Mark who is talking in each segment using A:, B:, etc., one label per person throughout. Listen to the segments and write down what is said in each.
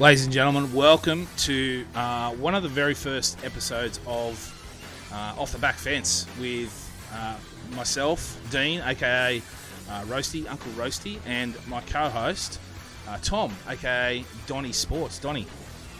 A: Ladies and gentlemen, welcome to uh, one of the very first episodes of uh, Off the Back Fence with uh, myself, Dean, aka uh, Roasty, Uncle Roasty, and my co host, uh, Tom, aka Donny Sports. Donny,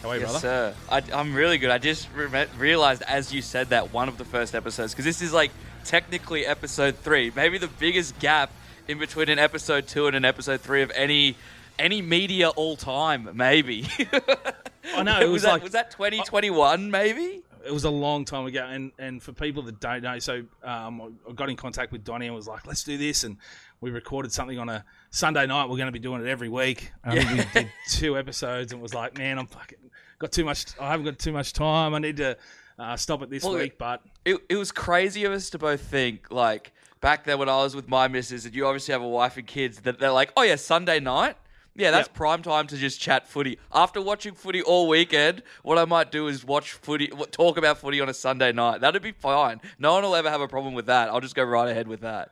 A: how are you,
B: Yes,
A: brother?
B: sir. I, I'm really good. I just re- realized as you said that one of the first episodes, because this is like technically episode three, maybe the biggest gap in between an episode two and an episode three of any any media all time, maybe.
A: I know, it was
B: that,
A: like-
B: was that 2021, maybe?
A: it was a long time ago, and, and for people that don't know, so um, I got in contact with Donny and was like, "Let's do this," and we recorded something on a Sunday night. We're going to be doing it every week. I think we did two episodes, and was like, "Man, I'm fucking got too much. I haven't got too much time. I need to uh, stop it this
B: Well,
A: week." But
B: It, it was crazy of us to both think, like, back then when I was with my missus, and you obviously have a wife and kids, that they're like, oh, yeah, Sunday night? Yeah, that's
A: Yep.
B: prime time to just chat footy. After watching footy all weekend, what I might do is watch footy, talk about footy on a Sunday night. That'd be fine. No one will ever have a problem with that. I'll just go right ahead with that.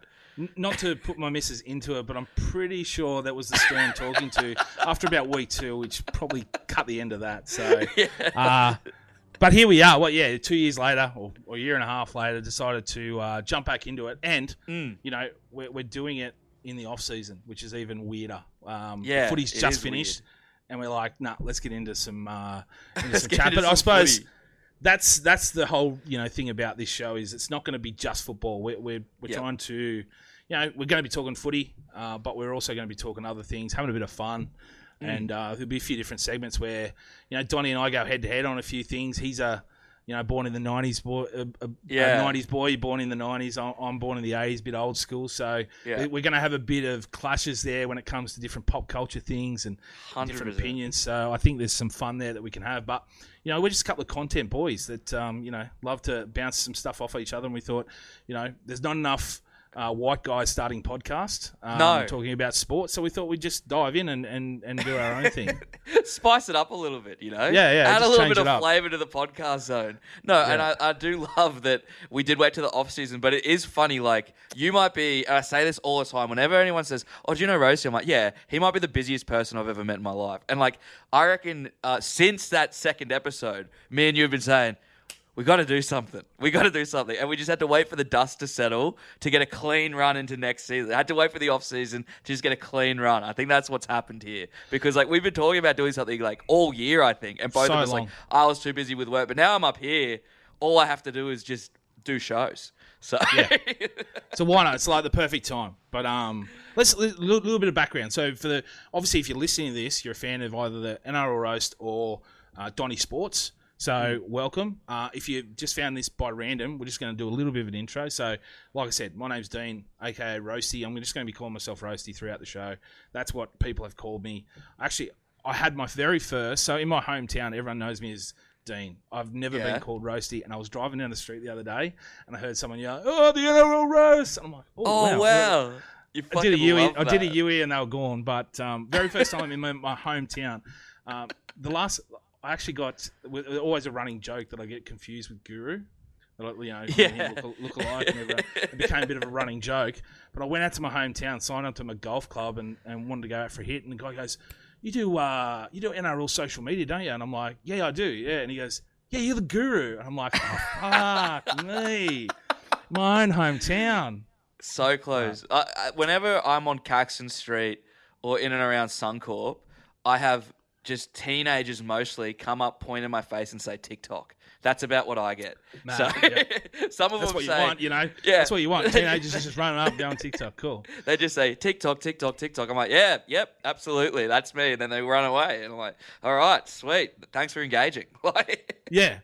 A: Not to put my missus into it, but I'm pretty sure that was the Stern talking to after about week two, which probably cut the end of that. So, uh, but here we are. What? Yeah, two years later, or, or a year and a half later, decided to uh, jump back into it, and
B: Mm.
A: you know we're, we're doing it in the off season, which is even weirder. Um,
B: Yeah,
A: footy's just
B: is
A: finished, and we're like, nah, let's get into some uh, into some chat. But I suppose
B: footy.
A: that's that's the whole you know thing about this show is it's not going to be just football. We're we're, we're
B: Yep.
A: trying to, you know, we're going to be talking footy, uh, but we're also going to be talking other things, having a bit of fun,
B: Mm.
A: and uh, there'll be a few different segments where you know Donny and I go head to head on a few things. He's a you know, born in the '90s boy, a, a,
B: Yeah.
A: '90s boy. You're born in the '90s. I'm, born in the '80s, bit old school. So
B: Yeah.
A: we're going to have a bit of clashes there when it comes to different pop culture things and different
B: 100%.
A: opinions. So I think there's some fun there that we can have. But you know, we're just a couple of content boys that um, you know love to bounce some stuff off each other. And we thought, you know, there's not enough. Uh, white guys starting podcast, um,
B: No.
A: talking about sports. So we thought we'd just dive in and, and, and do our own thing.
B: Spice it up a little bit, you know?
A: Yeah, yeah,
B: Add a little bit of flavour to the podcast zone. No, and I, I do love that we did wait to the off season, but it is funny. Like, you might be, and I say this all the time, whenever anyone says, Oh, do you know Roasty? I'm like, Yeah, he might be the busiest person I've ever met in my life. And, like, I reckon uh, since that second episode, me and you have been saying, we got to do something. We got to do something. And we just had to wait for the dust to settle to get a clean run into next season. I had to wait for the off season to just get a clean run. I think that's what's happened here. Because like we've been talking about doing something like all year, I think. And both
A: So
B: of us
A: long.
B: like I was too busy with work. But now I'm up here. All I have to do is just do shows. So yeah.
A: So why not? It's like the perfect time. But um, let's a little, little bit of background. So for the obviously, if you're listening to this, you're a fan of either the NRL roast or uh, Donny Sports. So welcome. Uh, if you just found this by random, we're just going to do a little bit of an intro. So, like I said, my name's Dean, aka Roasty. I'm just going to be calling myself Roasty throughout the show. That's what people have called me. Actually, I had my very first. So in my hometown, everyone knows me as Dean. I've never
B: Yeah.
A: been called Roasty, and I was driving down the street the other day, and I heard someone yell, "Oh, the NRL roast!" And I'm like, "Oh,
B: Oh
A: wow."
B: wow. You
A: I did a
B: love
A: I did a. Yui, and they were gone. But um, very first time in my, my hometown, um, the last I actually got always a running joke that I get confused with Guru. That, You know, me and him
B: Yeah.
A: look, look alike. And everyone- it became a bit of a running joke. But I went out to my hometown, signed up to my golf club, and, and wanted to go out for a hit. And the guy goes, "You do uh, you do NRL social media, don't you?" And I'm like, "Yeah, I do." Yeah, and he goes, "Yeah, you're the guru." And I'm like, oh, "Fuck me, my own hometown."
B: So close. I, I, whenever I'm on Caxton Street or in and around Suncorp, I have just teenagers mostly come up, point in my face, and say TikTok. That's about what I get.
A: Nah,
B: so
A: yeah.
B: some of
A: That's
B: them
A: what you
B: say,
A: want, you know.
B: Yeah.
A: That's what you want. Teenagers just running up, going TikTok. Cool.
B: they just say TikTok, TikTok, TikTok. I'm like, yeah, yep, absolutely, that's me. And then they run away, and I'm like, all right, sweet, thanks for engaging. Like,
A: Yeah.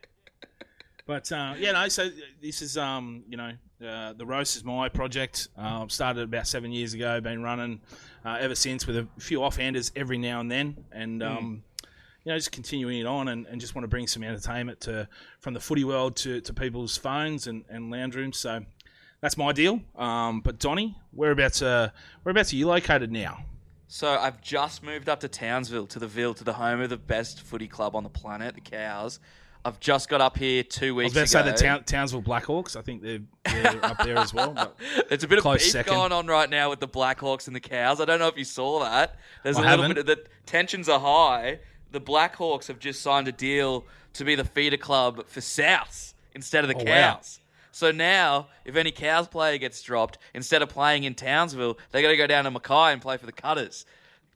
A: But uh, yeah, no. So this is um, you know, uh, the roast is my project. Uh, started about seven years ago. Been running uh, ever since with a few offhanders every now and then, and um, you know, just continuing it on, and, and just want to bring some entertainment to from the footy world to, to people's phones and, and lounge rooms. So that's my deal. Um, but Donny, whereabouts uh, whereabouts are you located now?
B: So I've just moved up to Townsville, to the Ville, to the home of the best footy club on the planet, the Cows. I've just got up here two weeks.
A: I was about to say the Town, Townsville Blackhawks. I think they're, they're up there as well.
B: it's a bit of
A: Close
B: beef
A: second.
B: going on right now with the Blackhawks and the Cows. I don't know if you saw that. There's
A: I
B: a little
A: haven't.
B: bit of the tensions are high. the Blackhawks have just signed a deal to be the feeder club for South instead of the
A: Oh, wow.
B: Cows. So now, if any Cows player gets dropped, instead of playing in Townsville, they got to go down to Mackay and play for the Cutters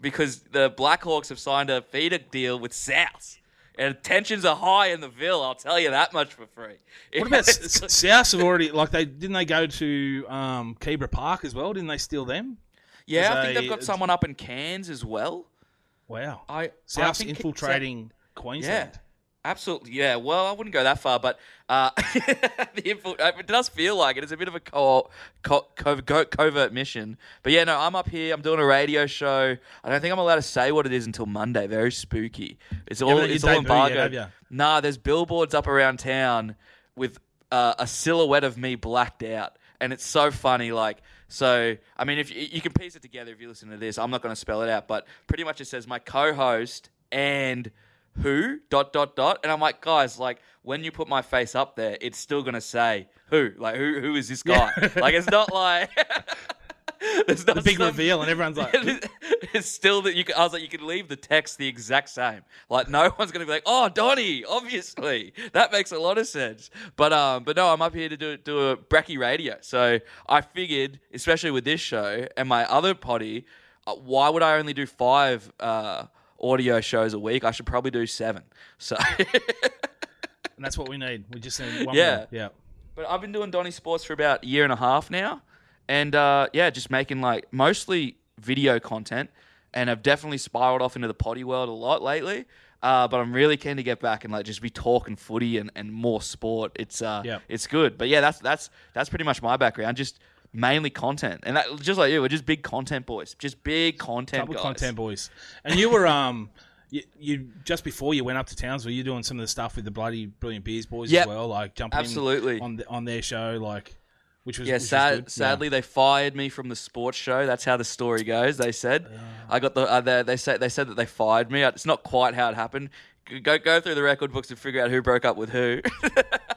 B: because the Blackhawks have signed a feeder deal with South. And tensions are high in the Ville. I'll tell you that much for free.
A: What about South? Have already like they didn't they go to um, Kebra Park as well? Didn't they steal them?
B: yeah, I think they've got someone up in Cairns as well.
A: Wow,
B: I I
A: South's
B: think-
A: infiltrating Queensland.
B: Yeah, absolutely. Yeah. Well, I wouldn't go that far, but uh, uh, it does feel like it. It's a bit of a co- co- covert, covert mission. But yeah, no, I'm up here. I'm doing a radio show. I don't think I'm allowed to say what it is until Monday. Very spooky. It's all
A: haven't
B: it's all
A: yet,
B: embargoed. Nah, there's billboards up around town with uh, a silhouette of me blacked out, and it's so funny. Like, so I mean, if you, you can piece it together if you listen to this, I'm not going to spell it out, but pretty much it says my co-host and who dot dot dot, and I'm like, guys, like when you put my face up there, it's still going to say who, like who who is this guy? like, it's not like. There's not
A: The big
B: some-
A: reveal, and everyone's like,
B: it's still that you. Can, I was like, you can leave the text the exact same. Like, no one's gonna be like, "Oh, Donny." Obviously, that makes a lot of sense. But um, but no, I'm up here to do do a brekkie radio. So I figured, especially with this show and my other potty, uh, why would I only do five uh audio shows a week? I should probably do seven. So.
A: and that's what we need. We just need one
B: Yeah.
A: more. Yeah.
B: But I've been doing Donny Sports for about a year and a half now, and uh, yeah, just making like mostly video content, and I've definitely spiraled off into the potty world a lot lately. Uh, but I'm really keen to get back and like just be talking footy and, and more sport. It's uh,
A: Yeah.
B: it's good. But yeah, that's that's that's pretty much my background. Just mainly content, and that just like you, we're just big content boys, just big content
A: couple
B: guys.
A: content boys. And you were um, you, you just before you went up to Townsville, you doing some of the stuff with the bloody brilliant beers boys
B: Yep.
A: as well, like jumping
B: Absolutely.
A: on the, on their show, like which was
B: Yeah,
A: which was
B: sad,
A: good.
B: sadly, they fired me from the sports show. That's how the story goes. They said, I got the. Uh, they, they said they said that they fired me. It's not quite how it happened. Go go through the record books and figure out who broke up with who.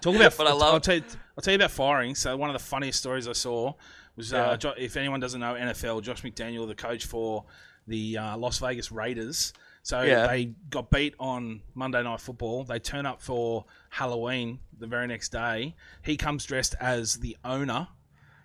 A: Talk about,
B: But I
A: I'll,
B: love-
A: I'll tell you, I'll tell you about firing. So one of the funniest stories I saw was,
B: Yeah.
A: uh, Jo- if anyone doesn't know NFL, Josh McDaniel, the coach for the uh, Las Vegas Raiders. So
B: Yeah.
A: they got beat on Monday Night Football. They turn up for Halloween the very next day. He comes dressed as the owner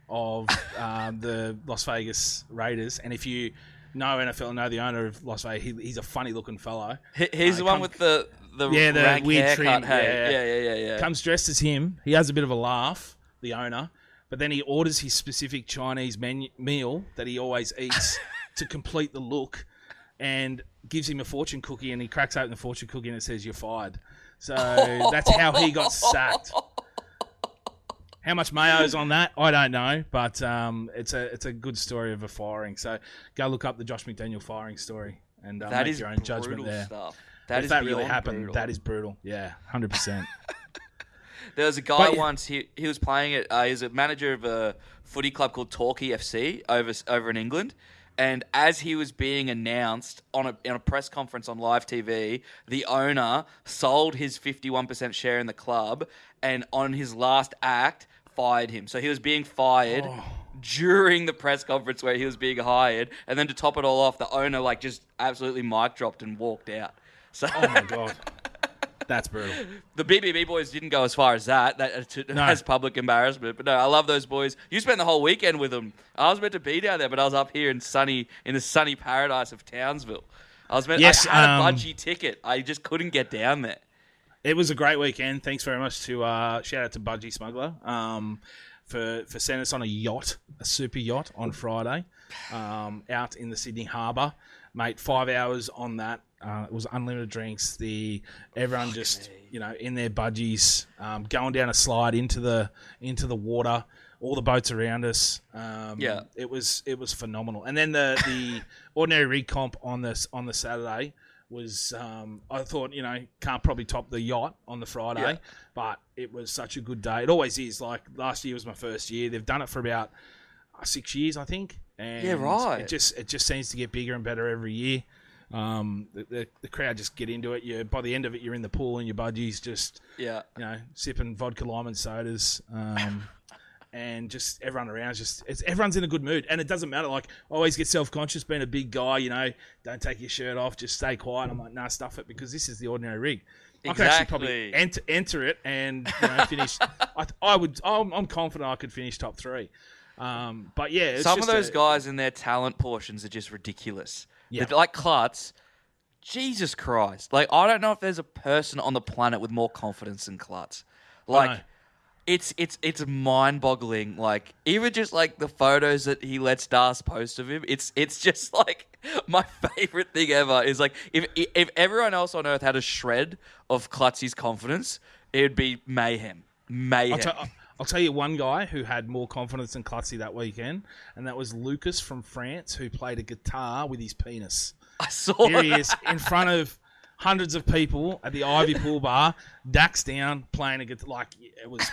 A: of um, the Las Vegas Raiders, and if you know NFL, and know the owner of Las Vegas, he, he's a funny looking fellow.
B: He- He's
A: Uh,
B: the one
A: come-
B: with the the
A: Yeah, the weird
B: haircut.
A: trim,
B: Hey,
A: yeah.
B: yeah, yeah, yeah, yeah.
A: comes dressed as him. He has a bit of a laugh, the owner, but then he orders his specific Chinese menu, meal that he always eats to complete the look, and gives him a fortune cookie. And he cracks open the fortune cookie and it says "You're fired." So that's how he got sacked. How much mayo's on that? I don't know, but um, it's a it's a good story of a firing. So go look up the Josh McDaniel firing story and uh,
B: that
A: make your own judgment there.
B: stuff. That
A: if
B: is
A: that really happened,
B: brutal.
A: that is brutal. Yeah, hundred percent.
B: There was a guy
A: But-
B: once. He he was playing it. Uh, he was a manager of a footy club called Torquay FC over over in England. And as he was being announced on a, on a press conference on live TV, the owner sold his 51% share in the club and on his last act fired him. So he was being fired
A: Oh.
B: during the press conference where he was being hired. And then to top it all off, the owner like just absolutely mic dropped and walked out. So
A: Oh my god, that's brutal.
B: the BBB boys didn't go as far as that. That uh, to,
A: No.
B: as public embarrassment. But no, I love those boys. You spent the whole weekend with them. I was meant to be down there, but I was up here in sunny in the sunny paradise of Townsville. I was meant.
A: Yes,
B: I had
A: um,
B: a budgie ticket. I just couldn't get down there.
A: It was a great weekend. Thanks very much to uh, shout out to Budgie Smuggler um, for for sending us on a yacht, a super yacht on Friday, um, out in the Sydney Harbour. Mate, five hours on that. Uh, it was unlimited drinks. The everyone just you know in their budgies, um, going down a slide into the into the water. All the boats around us. Um,
B: Yeah.
A: it was it was phenomenal. And then the the ordinary recomp on this on the Saturday was um, I thought you know can't probably top the yacht on the Friday,
B: Yeah.
A: but it was such a good day. It always is. Like last year was my first year. They've done it for about uh, six years, I think. And
B: Yeah, right.
A: It just it just seems to get bigger and better every year. Um, the, the, the crowd just get into it. You by the end of it, you're in the pool and your budgies just
B: Yeah.
A: you know sipping vodka lime and sodas. Um, and just everyone around is just it's, everyone's in a good mood, and it doesn't matter. Like I always get self conscious being a big guy, you know, don't take your shirt off, just stay quiet. I'm like, nah, stuff it because this is the ordinary rig. I could actually probably
B: Exactly.
A: enter, enter it and you know, finish. I, I would. I'm, I'm confident I could finish top three. Um, but yeah, it's
B: Some of those
A: a-
B: guys in their talent portions are just ridiculous.
A: Yeah.
B: They're like Klutz. Jesus Christ. Like, I don't know if there's a person on the planet with more confidence than Klutz. Like, it's it's it's mind boggling. Like, even just like the photos that he lets Das post of him, it's it's just like my favorite thing ever is like if if everyone else on earth had a shred of Klutz's confidence, it would be mayhem. Mayhem.
A: I'll, tell I'll tell you one guy who had more confidence than Klutzy that weekend, and that was Lucas from France, who played a guitar with his penis.
B: I saw
A: Here he
B: that.
A: is in front of hundreds of people at the Ivy Pool Bar, Dax down, playing a guitar. Like it was,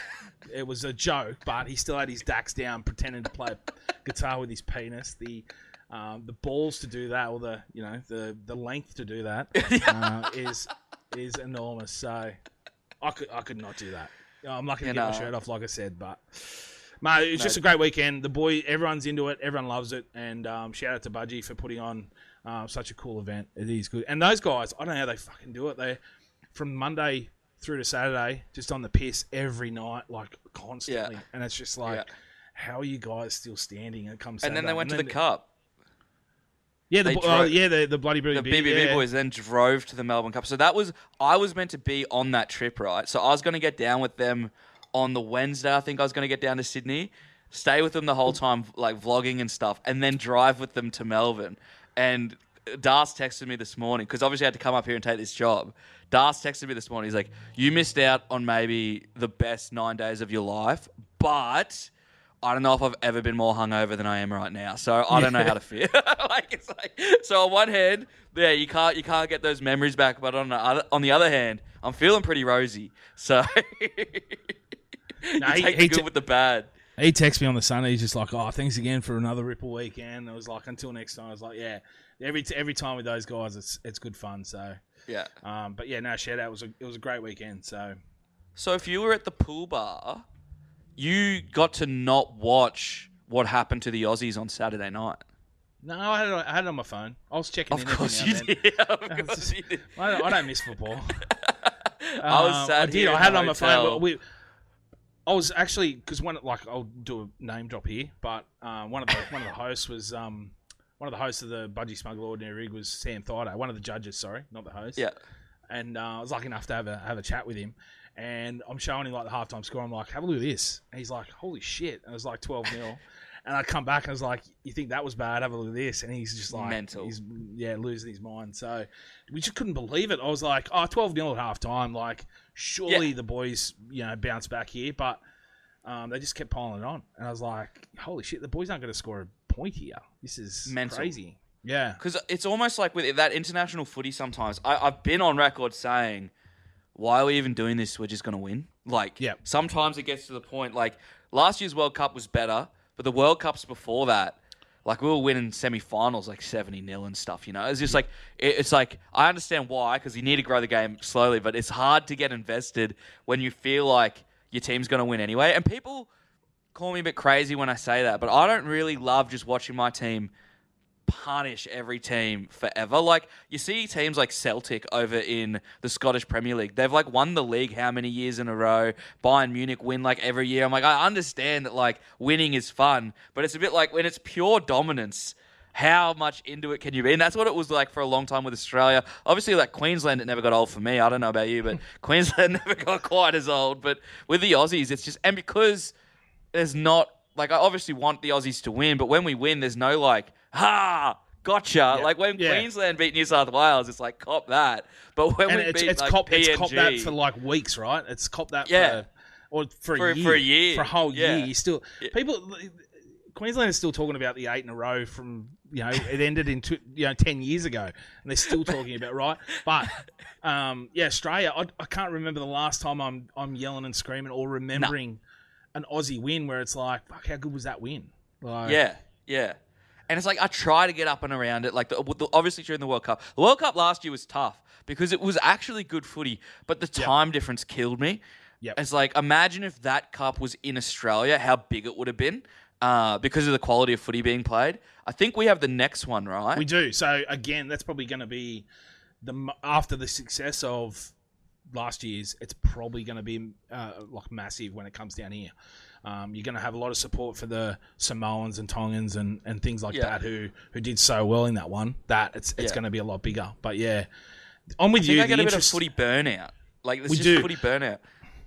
A: it was a joke, but he still had his Dax down, pretending to play a guitar with his penis. The um, the balls to do that, or the you know the the length to do that, uh, is is enormous. So I could I could not do that. I'm lucky to
B: You
A: get my shirt off, like I said, but. Mate, it was just a great weekend. The boy, everyone's into it. Everyone loves it. And um, shout out to Budgie for putting on uh, such a cool event. It is good. And those guys, I don't know how they fucking do it. They from Monday through to Saturday, just on the piss every night, like constantly.
B: Yeah.
A: And it's just like,
B: Yeah.
A: how are you guys still standing? And it comes
B: and then they went to the cup.
A: Yeah, the, bo- oh, yeah, the, the bloody
B: The BBB
A: yeah.
B: boys then drove to the Melbourne Cup. So that was I was meant to be on that trip, right? So I was going to get down with them on the Wednesday. I think I was going to get down to Sydney, stay with them the whole mm-hmm. time, like vlogging and stuff, and then drive with them to Melbourne. And Das texted me this morning because obviously I had to come up here and take this job. Das texted me this morning. He's like, "You missed out on maybe the best nine days of your life, but." I don't know if I've ever been more hungover than I am right now, so I don't know how to feel. like it's like so. On one hand, yeah, you can't you can't get those memories back, but on the other on the other hand, I'm feeling pretty rosy. So you
A: he-
B: take
A: he
B: the good
A: t-
B: with the bad.
A: He texted me on the Sunday. He's just like, "Oh, thanks again for another Ripple weekend." I was like, "Until next time." I was like, "Yeah." Every every time with those guys, it's it's good fun. So,
B: Yeah.
A: um, but yeah, no shout out. It was a it was a great weekend. So,
B: So if you were at the pool bar, you got to not watch what happened to the Aussies on Saturday night.
A: no, I had it, I had it on my phone. I was checking.
B: Of
A: in
B: course you did. of course
A: just,
B: you did.
A: I don't, I don't miss football.
B: I was
A: Um,
B: sat
A: I did. I had it on my phone. But we, I was actually because one like I'll do a name drop here, but uh, one of the one of the hosts was um one of the hosts of the Budgie Smuggler Ordinary Rig was Sam Thaiday, one of the judges. Sorry, not the host.
B: Yeah.
A: and uh, I was lucky enough to have a have a chat with him. And I'm showing him like the halftime score. I'm like, have a look at this. And he's like, holy shit! And it was like 12 nil. And I come back and I was like, you think that was bad? Have a look at this. And he's just like,
B: Mental.
A: He's yeah, losing his mind. So we just couldn't believe it. I was like, oh, 12 nil at halftime. Like, surely
B: Yeah.
A: the boys, you know, bounce back here. But um, they just kept piling it on. And I was like, holy shit, the boys aren't going to score a point here. This is
B: Mental.
A: crazy. Yeah.
B: Because it's almost like with that international footy sometimes, I, I've been on record saying, why are we even doing this? We're just going to win. Like,
A: Yep.
B: sometimes it gets to the point, like, last year's World Cup was better, but the World Cups before that, like, we were winning semi finals like 70 nil and stuff, you know? It's just like, it, it's like, I understand why, because you need to grow the game slowly, but it's hard to get invested when you feel like your team's going to win anyway. And people call me a bit crazy when I say that, but I don't really love just watching my team punish every team forever. Like you see teams like Celtic over in the Scottish Premier League. They've like won the league how many years in a row? Bayern Munich win like every year. I'm like I understand that like winning is fun, but it's a bit like when it's pure dominance. How much into it can you be? And that's what it was like for a long time with Australia. Obviously, like Queensland, it never got old for me. I don't know about you, but Queensland never got quite as old. But with the Aussies, it's just and because there's not like I obviously want the Aussies to win, but when we win, there's no like ha gotcha. Like when
A: Yeah.
B: Queensland beat New South Wales, it's like cop that. But when
A: and
B: we
A: it's,
B: beat
A: it's
B: like
A: cop
B: PNG,
A: it's cop that for like weeks, right? It's cop that
B: Yeah.
A: for or for,
B: For-
A: a year,
B: for a year,
A: for a whole
B: yeah.
A: year. You still
B: Yeah.
A: people. Queensland is still talking about the eight in a row from you know it ended in two, you know ten years ago, and they're still talking about right. But um, yeah, Australia. I, I can't remember the last time I'm I'm yelling and screaming or remembering an Aussie win where it's like, fuck, how good was that win? Like,
B: yeah, yeah. And it's like I try to get up and around it. Like the, the- obviously during the World Cup, the World Cup last year was tough because it was actually good footy, but the time difference killed me.
A: Yep.
B: It's like imagine if that cup was in Australia, how big it would have been. Uh, because of the quality of footy being played, I think we have the next one, right?
A: We do. So again, that's probably going to be the after the success of last year's. It's probably going to be uh, like massive when it comes down here. Um, you're going to have a lot of support for the Samoans and Tongans and, and things like
B: Yeah.
A: that who who did so well in that one. That it's it's
B: Yeah.
A: going to be a lot bigger. But yeah, I'm with
B: I think
A: you.
B: I get
A: the
B: a bit of footy burnout. Like there's
A: We
B: just
A: do.
B: footy burnout.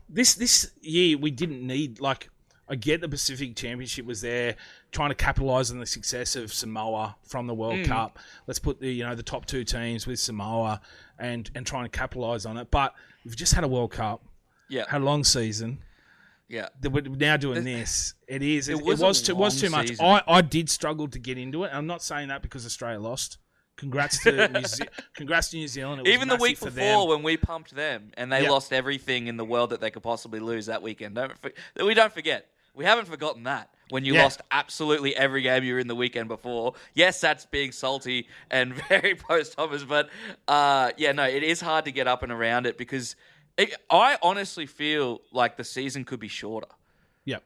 A: this this year we didn't need like I get the Pacific Championship was there trying to capitalize on the success of Samoa from the. World Cup. Let's put the you know the top two teams with Samoa and and trying to capitalize on it. But we've just had a World Cup,
B: Yeah,
A: had a long season.
B: Yeah.
A: that We're now doing this. It is. It,
B: It
A: it
B: was
A: was,
B: a
A: too, was too much.
B: season.
A: I, I did struggle to get into it. I'm not saying that because Australia lost. Congrats to New Ze- congrats to New Zealand. It was
B: Even the week before, when we pumped them and they
A: Yep.
B: lost everything in the world that they could possibly lose that weekend, don't for, we don't forget. We haven't forgotten that when you
A: Yeah.
B: lost absolutely every game you were in the weekend before. Yes, that's being salty and very post Thomas, but uh, yeah, no, it is hard to get up and around it because it, I honestly feel like the season could be shorter.
A: Yep.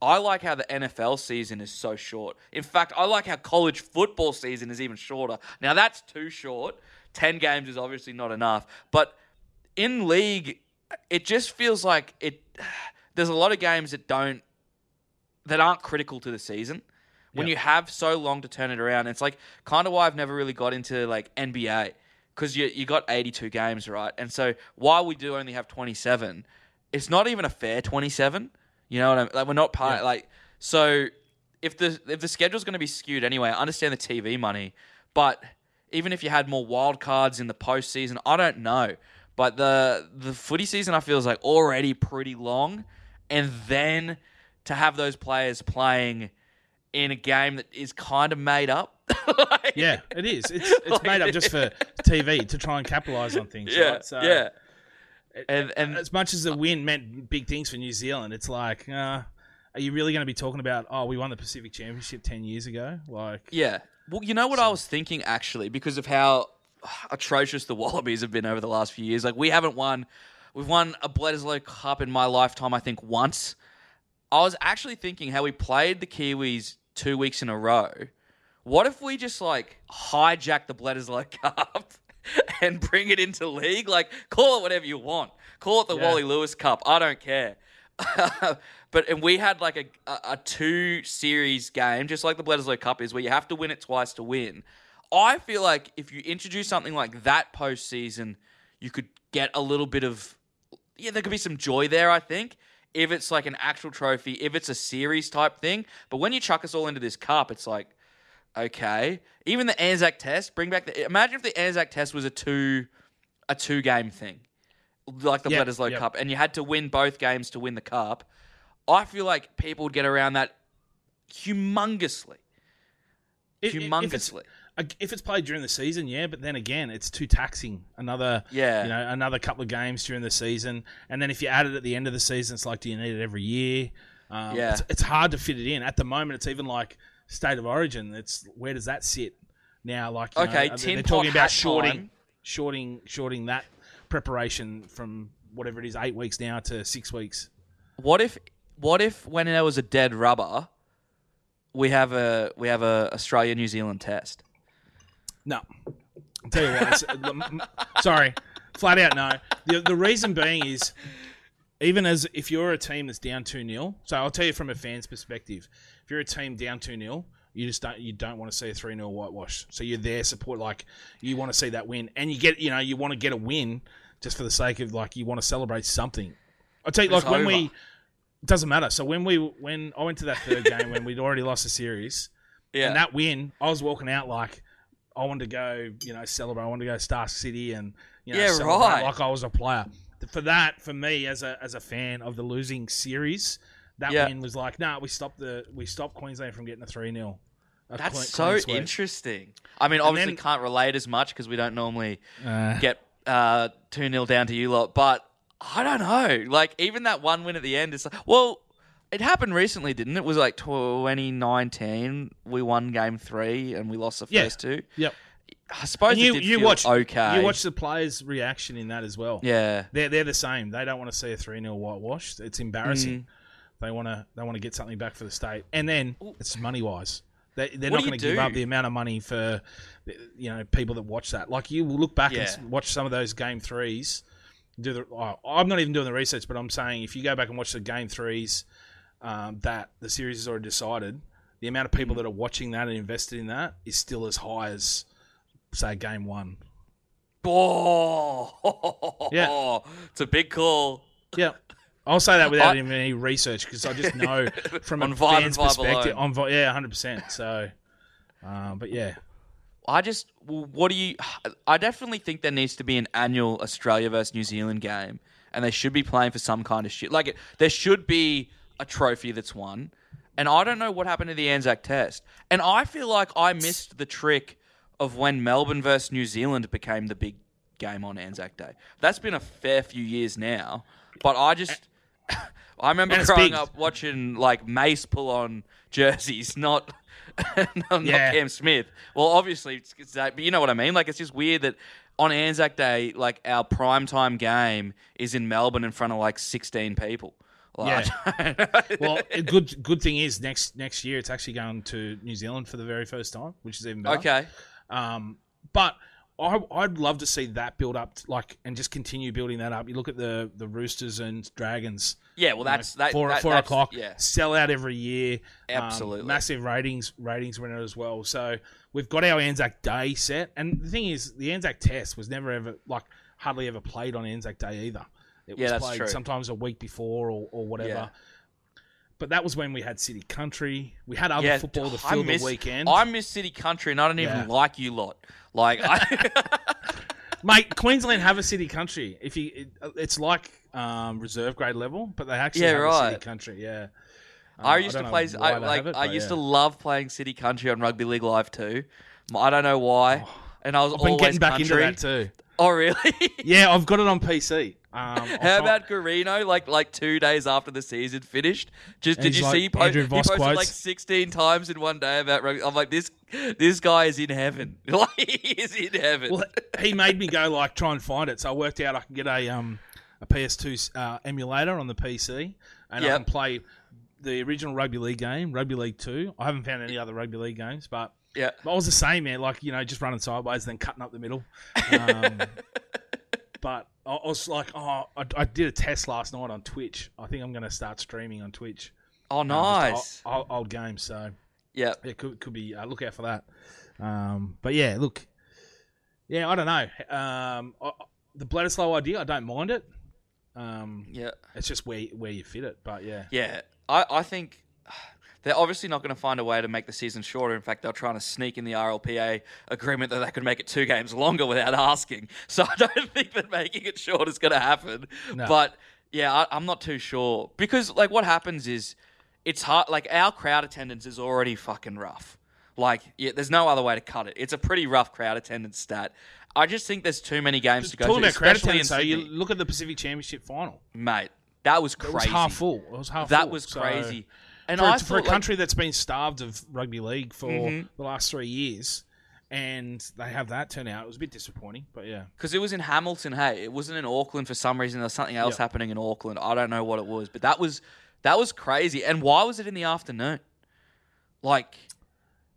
B: I like how the NFL season is so short. In fact, I like how college football season is even shorter. Now that's too short. 10 games is obviously not enough, but in league it just feels like it there's a lot of games that don't that aren't critical to the season. When
A: Yeah.
B: you have so long to turn it around, it's like kind of why I've never really got into like NBA because you you got 82 games, right? And so while we do only have 27, it's not even a fair 27. You know what I mean? Like we're not part
A: Yeah.
B: like so if the if the schedule's going to be skewed anyway, I understand the TV money, but even if you had more wild cards in the postseason, I don't know. But the the footy season I feel is like already pretty long, and then to have those players playing in a game that is kind of made up. Like-
A: Yeah, it is. It's it's
B: Like-
A: made up just for TV to try and capitalize on things.
B: yeah,
A: right? So
B: yeah. And and
A: as much as the win meant big things for New Zealand, it's like, uh, are you really going to be talking about? Oh, we won the Pacific Championship ten years ago. Like,
B: Yeah. Well, you know what I was thinking actually, because of how atrocious the Wallabies have been over the last few years. Like we haven't won, we've won a Bledisloe Cup in my lifetime, I think once. I was actually thinking how we played the Kiwis two weeks in a row. What if we just like hijack the Bledisloe Cup and bring it into league? Like call it whatever you want. Call it the
A: Yeah.
B: Wally Lewis Cup. I don't care. but and we had like a, a, a two series game, just like the Bledisloe Cup is, where you have to win it twice to win. I feel like if you introduce something like that postseason, you could get a little bit of yeah, there could be some joy there. I think if it's like an actual trophy, if it's a series type thing. But when you chuck us all into this cup, it's like okay. Even the Anzac Test, bring back the. Imagine if the Anzac Test was a two a two game thing, like the
A: Yep,
B: Bledisloe
A: yep.
B: Cup, and you had to win both games to win the cup. I feel like people would get around that humongously,
A: if- if it's-
B: humongously.
A: if it's played during the season, yeah, but then again, it's too taxing. Another,
B: Yeah.
A: you know, another couple of games during the season, and then if you add it at the end of the season, it's like, do you need it every year? Um,
B: Yeah.
A: it's, it's hard to fit it in. At the moment, it's even like state of origin. It's where does that sit now? Like,
B: Okay,
A: know, they're talking about shorting,
B: time.
A: shorting, shorting that preparation from whatever it is, eight weeks now to six weeks.
B: What if what if when there was a dead rubber, we have a we have a Australia New Zealand test?
A: No. I'll tell you what. sorry. Flat out no. The, the reason being is even as if you're a team that's down 2 0, so I'll tell you from a fan's perspective, if you're a team down 2 0, you just don't you don't want to see a 3 0 whitewash. So you're there support like you want to see that win and you get you know, you want to get a win just for the sake of like you want to celebrate something. I'll tell you
B: It's
A: like when we it doesn't matter. So when we when I went to that third game when we'd already lost the series,
B: Yeah,
A: and that win, I was walking out like I wanted to go, you know, celebrate. I wanted to go Star City and you know,
B: Yeah,
A: celebrate
B: right.
A: like I was a player. For that, for me as a as a fan of the losing series, that
B: Yeah.
A: win was like, nah, we stopped the we stopped Queensland from getting a three 0
B: that's so interesting. I mean, obviously
A: then-
B: can't relate as much because we don't normally
A: Uh,
B: get uh, two 0 down to you lot, but I don't know. Like even that one win at the end is like, well, it happened recently, didn't it? It was like 2019. We won game three and we lost the
A: Yeah.
B: first two.
A: yep.
B: I suppose
A: And you you watch
B: okay.
A: You watch the players' reaction in that as well.
B: yeah.
A: they're they're the same. They don't want to see a three 0 whitewash. It's embarrassing.
B: Mm.
A: They want to they want to get something back for the state, and then it's money wise. They, they're
B: What
A: not going to give up the amount of money for you know people that watch that. Like you will look back and
B: Yeah.
A: s- watch some of those game threes. Do the oh, I'm not even doing the research, but I'm saying if you go back and watch the game threes um, that the series has already decided, the amount of
B: Mm.
A: people that are watching that and invested in that is still as high as say game one.
B: Oh,
A: Yeah.
B: it's a big call.
A: Yeah. I'll say that without
B: I-
A: even any research because I just know from a fan's perspective.
B: alone.
A: On yeah, hundred percent. So, um, but yeah,
B: I just, what do you? I definitely think there needs to be an annual Australia versus New Zealand game, and they should be playing for some kind of shit. Like it- there should be a trophy that's won, and I don't know what happened to the Anzac Test, and I feel like I missed the trick of when Melbourne versus New Zealand became the big game on Anzac Day. That's been a fair few years now, but I just. I remember
A: And
B: growing
A: big.
B: up watching like Mace pull on jerseys, not not
A: Yeah.
B: Cam Smith. Well, obviously, it's, it's that, but you know what I mean. Like, it's just weird that on Anzac Day, like our primetime game is in Melbourne in front of like sixteen people. Like,
A: well, good good thing is next next year it's actually going to New Zealand for the very first time, which is even better.
B: okay,
A: Um, but I, I'd love to see that build up, like, and just continue building that up. You look at the the Roosters and Dragons.
B: yeah. Well, that's that.
A: four,
B: that-
A: four
B: that's-
A: o'clock.
B: Yeah,
A: Sell out every year. Um,
B: Absolutely.
A: massive ratings ratings winner as well. So we've got our Anzac Day set, and the thing is, the Anzac Test was never ever like hardly ever played on Anzac Day either. It
B: Yeah,
A: was
B: that's
A: played
B: true.
A: sometimes a week before or, or whatever.
B: Yeah.
A: But that was when we had City Country. We had other
B: yeah.
A: football to fill
B: miss,
A: the weekend.
B: I miss City Country, and I don't even like you lot. Like, I,
A: Mate, Queensland have a city country. If you, it, it's like um, reserve grade level, but they actually
B: Yeah,
A: have a city country. Yeah. Um,
B: I used to play. I like.
A: it,
B: I used
A: yeah.
B: to love playing City Country on Rugby League Live too. I don't know why. and I was
A: Oh, I've been
B: always
A: getting back
B: country.
A: into that too.
B: Oh, really?
A: Yeah, I've got it on PC. Um,
B: How about Garino? Like like two days after the season finished, just did you
A: like
B: see he, po-
A: Andrew
B: he posted
A: quotes.
B: like sixteen times in one day about rugby? I'm like this this guy is in heaven. Like he is in heaven.
A: Well, he made me go like try and find it. So I worked out I can get a um a PS2 uh, emulator on the PC, and I can play the original rugby league game, Rugby League Two. I haven't found any other rugby league games, but
B: yeah.
A: I was the same man. Like you know, just running sideways, then cutting up the middle. Um, but I was like, oh, I, I did a test last night on Twitch. I think I'm going to start streaming on Twitch.
B: Oh,
A: Um,
B: nice.
A: old, old, old games. So
B: yeah.
A: it could could be uh, look out for that. Um, but yeah, look, yeah, I don't know. Um, I, the Bledisloe idea, I don't mind it. Um,
B: Yeah.
A: it's just where where you fit it. But yeah,
B: Yeah, I, I think they're obviously not going to find a way to make the season shorter. In fact, they're trying to sneak in the RLPA agreement that they could make it two games longer without asking. So I don't think that making it short is going to happen.
A: No.
B: But yeah, I, I'm not too sure because like what happens is it's hard. Like our crowd attendance is already fucking rough. Like yeah, there's no other way to cut it. It's a pretty rough crowd attendance stat. I just think there's too many games to go
A: talking
B: to,
A: about crowd attendance, though, you look at the Pacific Championship final.
B: Mate, that was
A: It
B: crazy.
A: was half full. It was half.
B: That
A: full.
B: was
A: So-
B: crazy. And
A: for,
B: I
A: for a
B: thought, like,
A: country that's been starved of rugby league for
B: Mhm.
A: the last three years, and they have that turnout, it was a bit disappointing. But yeah,
B: Because it was in Hamilton, hey, it wasn't in Auckland for some reason. There's something else
A: Yeah.
B: happening in Auckland. I don't know what it was, but that was that was crazy. And why was it in the afternoon? Like,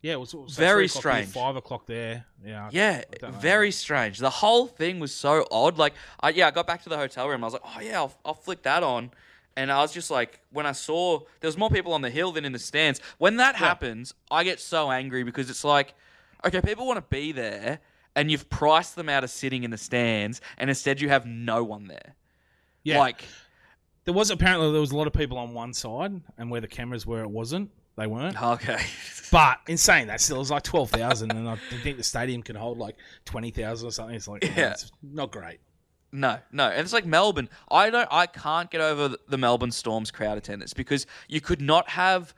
A: yeah, it was, it was
B: Very
A: three o'clock here,
B: strange.
A: five o'clock there. Yeah,
B: yeah,
A: I don't
B: very strange. The whole thing was so odd. Like, I, yeah, I got back to the hotel room. I was like, oh yeah, I'll, I'll flick that on. And I was just like, when I saw there was more people on the hill than in the stands. When that happens, I get so angry because it's like, okay, people want to be there, and you've priced them out of sitting in the stands, and instead you have no one there.
A: yeah.
B: Like,
A: there was apparently there was a lot of people on one side, and where the cameras were, it wasn't. They weren't.
B: okay.
A: But in saying that, still, was like twelve thousand, and I think the stadium can hold like twenty thousand or something. It's like,
B: Yeah.
A: it's not great.
B: No, no, and it's like Melbourne. I don't. I can't get over the Melbourne Storm's crowd attendance because you could not have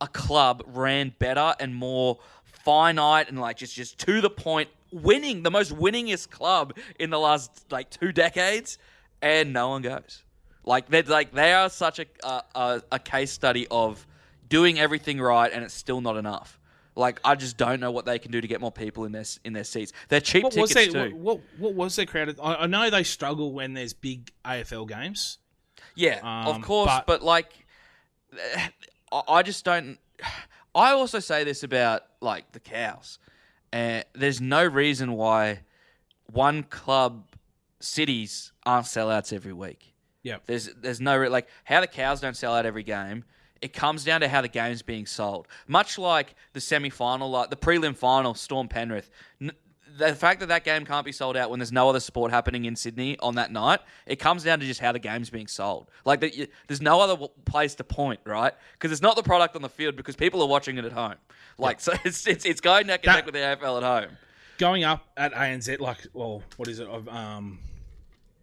B: a club ran better and more finite and like just just to the point, winning the most winningest club in the last like two decades, and no one goes. Like they're like they are such a a, a, a case study of doing everything right and it's still not enough. Like I just don't know what they can do to get more people in their in their seats. They're cheap
A: What was
B: tickets
A: their,
B: too.
A: what, what what was their crowd? I, I know they struggle when there's big AFL games.
B: Yeah,
A: Um,
B: of course,
A: but-
B: but, like, I I just don't. I also say this about like the cows, and there's no reason why one club cities aren't sellouts every week.
A: Yep.
B: There's there's no like how the cows don't sell out every game. It comes down to how the game's being sold. Much like the semi final, like the prelim final, Storm Penrith. N- the fact that that game can't be sold out when there's no other sport happening in Sydney on that night, it comes down to just how the game's being sold. Like you- there's no other place to point, right? Because it's not the product on the field because people are watching it at home. Like so, it's it's, it's going neck and
A: That-
B: neck with the AFL at home.
A: Going up at ANZ, like, well, what is it? Um,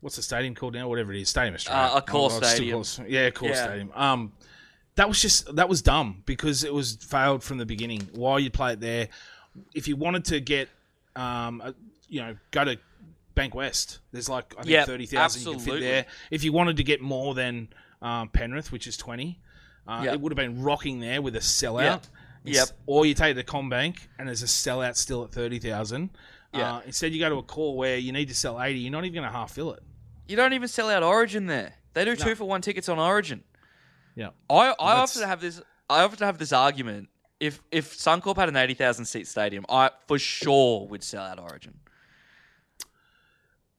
A: what's the stadium called now? Whatever it is, Stadium Australia.
B: Uh, Accor
A: Oh,
B: stadium.
A: yeah, core
B: Yeah.
A: stadium. Um, that was just that was dumb because it was failed from the beginning. Why you play it there? If you wanted to get, um, a, you know, go to Bankwest. There's like I think
B: Yep,
A: thirty thousand you can fit there. If you wanted to get more than um, Penrith, which is twenty, uh,
B: Yep.
A: it would have been rocking there with a sellout.
B: Yep. Yep.
A: Or you take to CommBank and there's a sellout still at thirty thousand.
B: Yeah.
A: Uh, instead, you go to Accor where you need to sell eighty. You're not even going to half fill it.
B: You don't even sell out Origin there. They do two for one tickets on Origin.
A: Yeah.
B: I, I
A: That's-
B: often have this. I often have this argument. If if Suncorp had an eighty thousand seat stadium, I for sure would sell out Origin.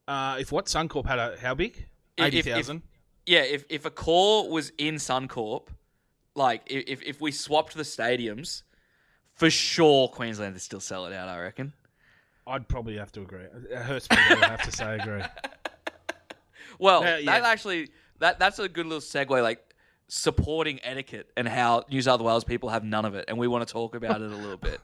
A: Uh, if what Suncorp had a how big?
B: If-
A: Eighty
B: if-
A: thousand.
B: Yeah, if if Accor was in Suncorp, like i- if if we swapped the stadiums, for sure Queensland would still sell it out. I reckon.
A: I'd probably have to agree. It hurts me, I have to say agree.
B: Well,
A: Yeah, yeah.
B: that actually that that's a good little segue. Like supporting etiquette and how New South Wales people have none of it, and we want to talk about it a little bit.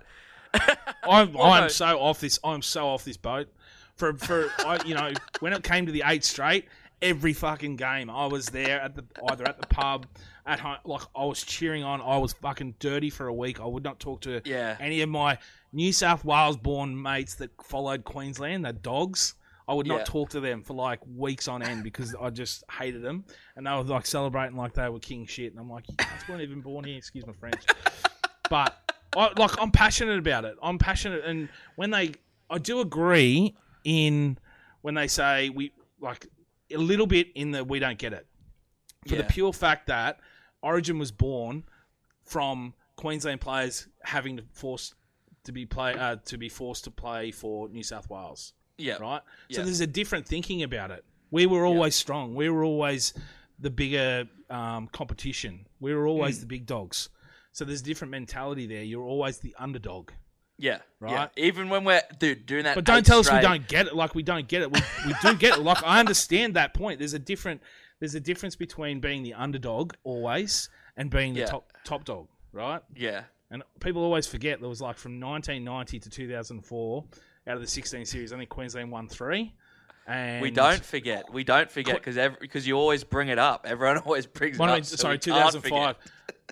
A: I'm I'm so off this. I'm so off this boat. For for I, you know when it came to the eight straight, every fucking game I was there at the either at the pub at home. Like I was cheering on. I was fucking dirty for a week. I would not talk to
B: Yeah.
A: any of my New South Wales born mates that followed Queensland. The dogs. I would not
B: Yeah.
A: talk to them for like weeks on end because I just hated them, and they were like celebrating like they were king shit, and I'm like, you guys weren't even born here. Excuse my French, but I, like I'm passionate about it. I'm passionate, and when they, I do agree in when they say we like a little bit in the we don't get it. For the pure fact that Origin was born from Queensland players having to force to be play uh, to be forced to play for New South Wales
B: Yeah,
A: right? So there's a different thinking about it. We were always strong. We were always the bigger um, competition. We were always
B: Mm.
A: the big dogs. So there's a different mentality there. You're always the underdog.
B: yeah,
A: Right.
B: Yeah. Even when we're dude doing that,
A: But don't tell us we don't get it. Like we don't get it. We, we do get it. Like I understand that point. There's a different. There's a difference between being the underdog always and being the
B: Yeah.
A: top top dog, right?
B: Yeah,
A: And people always forget there was like from 1990 to 2004 out of the 16 series, I think Queensland won three. And
B: we don't forget. We don't forget because because you always bring it up. Everyone always brings it up. so
A: sorry, 2005.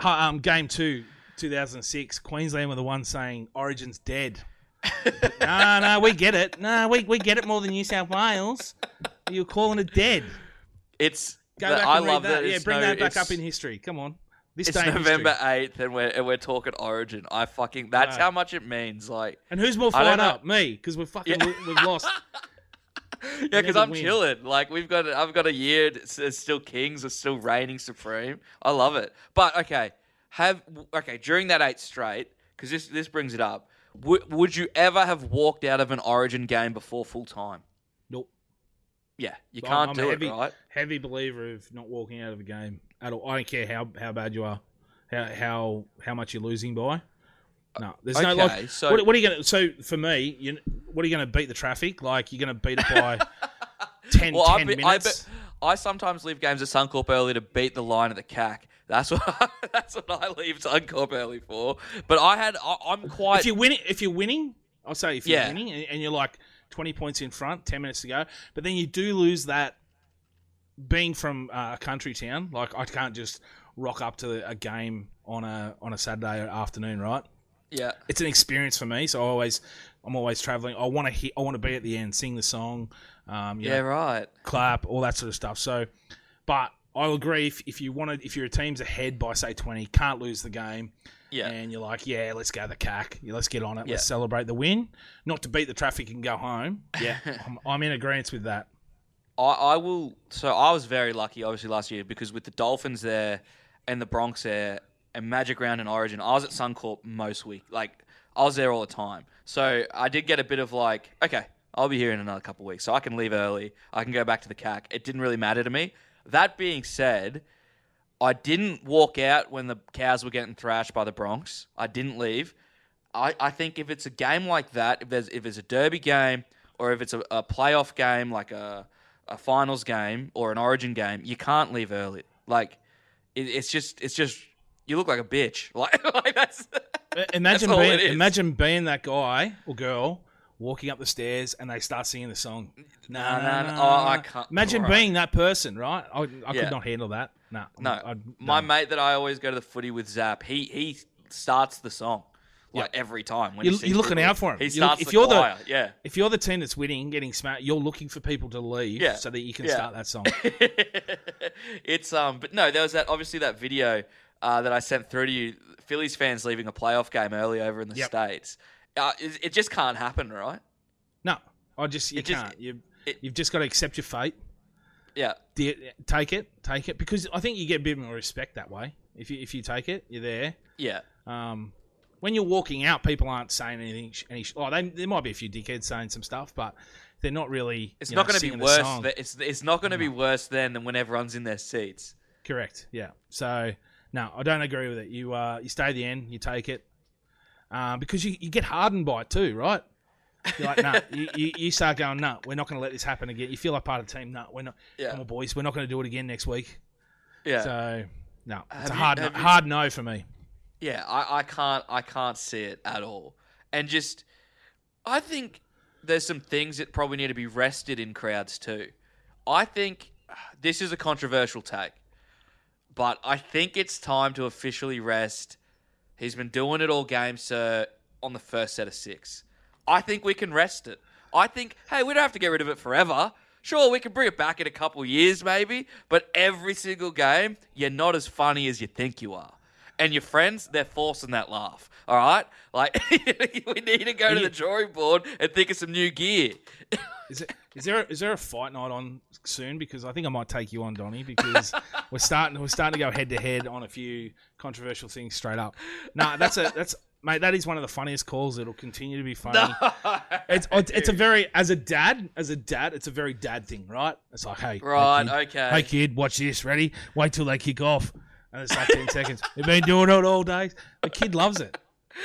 A: um, game two, 2006. Queensland were the ones saying Origin's dead. no, no, we get it. No, we, we get it more than New South Wales. You're calling it dead.
B: It's
A: Go
B: the-
A: back
B: I love
A: read that.
B: that.
A: Yeah, bring
B: no-
A: that back up in history. Come on. This
B: It's November eighth, and we're and we're talking Origin. I fucking that's how much it means. Like,
A: And who's more fired up? Me, because we're fucking
B: Yeah.
A: we've lost.
B: yeah, because I'm
A: win.
B: chilling. Like, we've got I've got a year. It's, still kings. It's still reigning supreme. I love it. But okay, have okay during that eight straight because this this brings it up. W- would you ever have walked out of an Origin game before full time?
A: Nope.
B: Yeah, you can't
A: I'm
B: do
A: heavy,
B: it, right?
A: Heavy believer of not walking out of a game at all. I don't care how, how bad you are, how how how much you're losing by. No, there's no
B: Okay,
A: like.
B: so-
A: what, what are you gonna? So for me, you what are you gonna beat the traffic? Like you're gonna beat it by 10,
B: Well, I,
A: 10
B: be, I,
A: minutes.
B: be, I sometimes leave games at Suncorp early to beat the line at the CAC. That's what that's what I leave Suncorp early for. But I had I, I'm quite
A: if you're winning, if you're winning, I'll say if you're
B: Yeah.
A: winning and, and you're like 20 points in front, 10 minutes to go, but then you do lose that. Being from uh, a country town, like I can't just rock up to a game on a on a Saturday afternoon, right?
B: yeah
A: it's an experience for me. So I always, I'm always traveling. I want to hit, I want to be at the end, sing the song, um,
B: yeah
A: know,
B: right
A: clap, all that sort of stuff. So, but I'll agree if, if you want to, if your team's ahead by say 20, can't lose the game.
B: Yeah.
A: And you're like, yeah, let's go the cack. Yeah, let's get on it.
B: Yeah.
A: Let's celebrate the win. Not to beat the traffic and go home. Yeah, I'm, I'm in agreement with that.
B: I, I will. So I was very lucky, obviously, last year because with the Dolphins there and the Broncos there and Magic Round and Origin, I was at Suncorp most week. Like I was there all the time. So I did get a bit of like, okay, I'll be here in another couple weeks, so I can leave early. I can go back to the CAC. It didn't really matter to me. That being said, I didn't walk out when the cows were getting thrashed by the Broncos. I didn't leave. I, I think if it's a game like that, if there's if it's a derby game or if it's a, a playoff game like a a finals game or an origin game, you can't leave early. Like it, it's just it's just you look like a bitch. Like, like that's
A: Uh, Imagine
B: all
A: being imagine being that guy or girl walking up the stairs and they start singing the song. No,
B: No,
A: no,
B: no,
A: no.
B: no. Oh, I can't-
A: Imagine
B: right.
A: being that person, right? I, I
B: Yeah.
A: could not handle that. No,
B: no.
A: I'd-
B: my mate that I always go to the footy with, Zap. He he starts the song like every time. When
A: You're- you're looking
B: people.
A: out for him.
B: He
A: You look-
B: starts
A: if
B: the
A: you're the-
B: yeah.
A: If you're the team that's winning, getting smart, you're looking for people to leave
B: Yeah.
A: so that you can
B: Yeah.
A: start that song.
B: it's um, but no, there was that obviously that video uh, that I sent through to you. Phillies fans leaving a playoff game early over in the
A: Yep.
B: states. Uh, it, it just can't happen, right?
A: No, I just you
B: It just-
A: can't. You
B: it-
A: you've just got to accept your fate.
B: Yeah,
A: Take it, take it, because I think you get a bit more respect that way. If you if you take it, you're there.
B: yeah,
A: Um, when you're walking out, people aren't saying anything. Any, oh, they, there might be a few dickheads saying some stuff, but they're not really.
B: it's not going to be worse. Th- it's it's not going to be worse then than when everyone's in their seats.
A: Correct. Yeah. So no, I don't agree with it. You uh, you stay the end, you take it, um, because you, you get hardened by it too, right? You're like, no, you, you, you start going, no, we're not going to let this happen again. You feel like part of the team. No, we're not.
B: Yeah.
A: Come on, boys, we're not going to do it again next week.
B: Yeah,
A: So no, it's
B: Have
A: a
B: you-
A: hard no, hard no for me.
B: Yeah, I, I can't I can't see it at all. And just I think there's some things that probably need to be rested in crowds too. I think this is a controversial take. But I think it's time to officially rest. He's been doing it all game, sir, on the first set of six. I think we can rest it. I think, hey, we don't have to get rid of it forever. Sure, we can bring it back in a couple years, maybe, but every single game, you're not as funny as you think you are. And your friends, they're forcing that laugh. All right? Like, we need to go to the drawing board and think of some new gear.
A: Is it is there is there a fight night on soon? Because I think I might take you on, Donny, because we're starting we're starting to go head to head on a few controversial things straight up. Nah, that's a that's mate. That is one of the funniest calls. It'll continue to be funny. It's it's a very as a dad as a dad, it's a very dad thing, right? It's like hey,
B: Right,
A: hey, kid,
B: okay.
A: Hey kid, watch this. Ready? Wait till they kick off, and it's like ten seconds. We've been doing it all day. The kid loves it.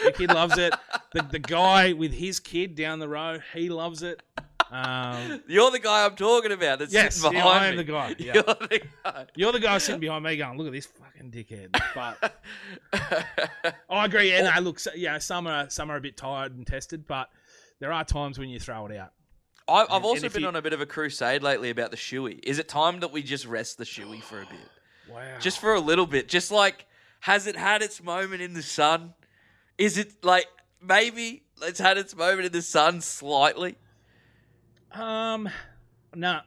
A: The kid loves it. The, the guy with his kid down the row, he loves it. Um,
B: You're the guy I'm talking about that's
A: Yes,
B: sitting
A: yeah,
B: behind
A: I am
B: me.
A: the guy, yeah.
B: You're the guy.
A: You're the guy sitting behind me going, look at this fucking dickhead. But I agree. Yeah, no, look, so, yeah, some are some are a bit tired and tested, but there are times when you throw it out.
B: I, I've also been
A: you-
B: on a bit of a crusade lately about the shoey. Is it time that we just rest the shoey for a bit?
A: Wow.
B: Just for a little bit. Just like, has it had its moment in the sun? Is it like maybe it's had its moment in the sun slightly?
A: um, no,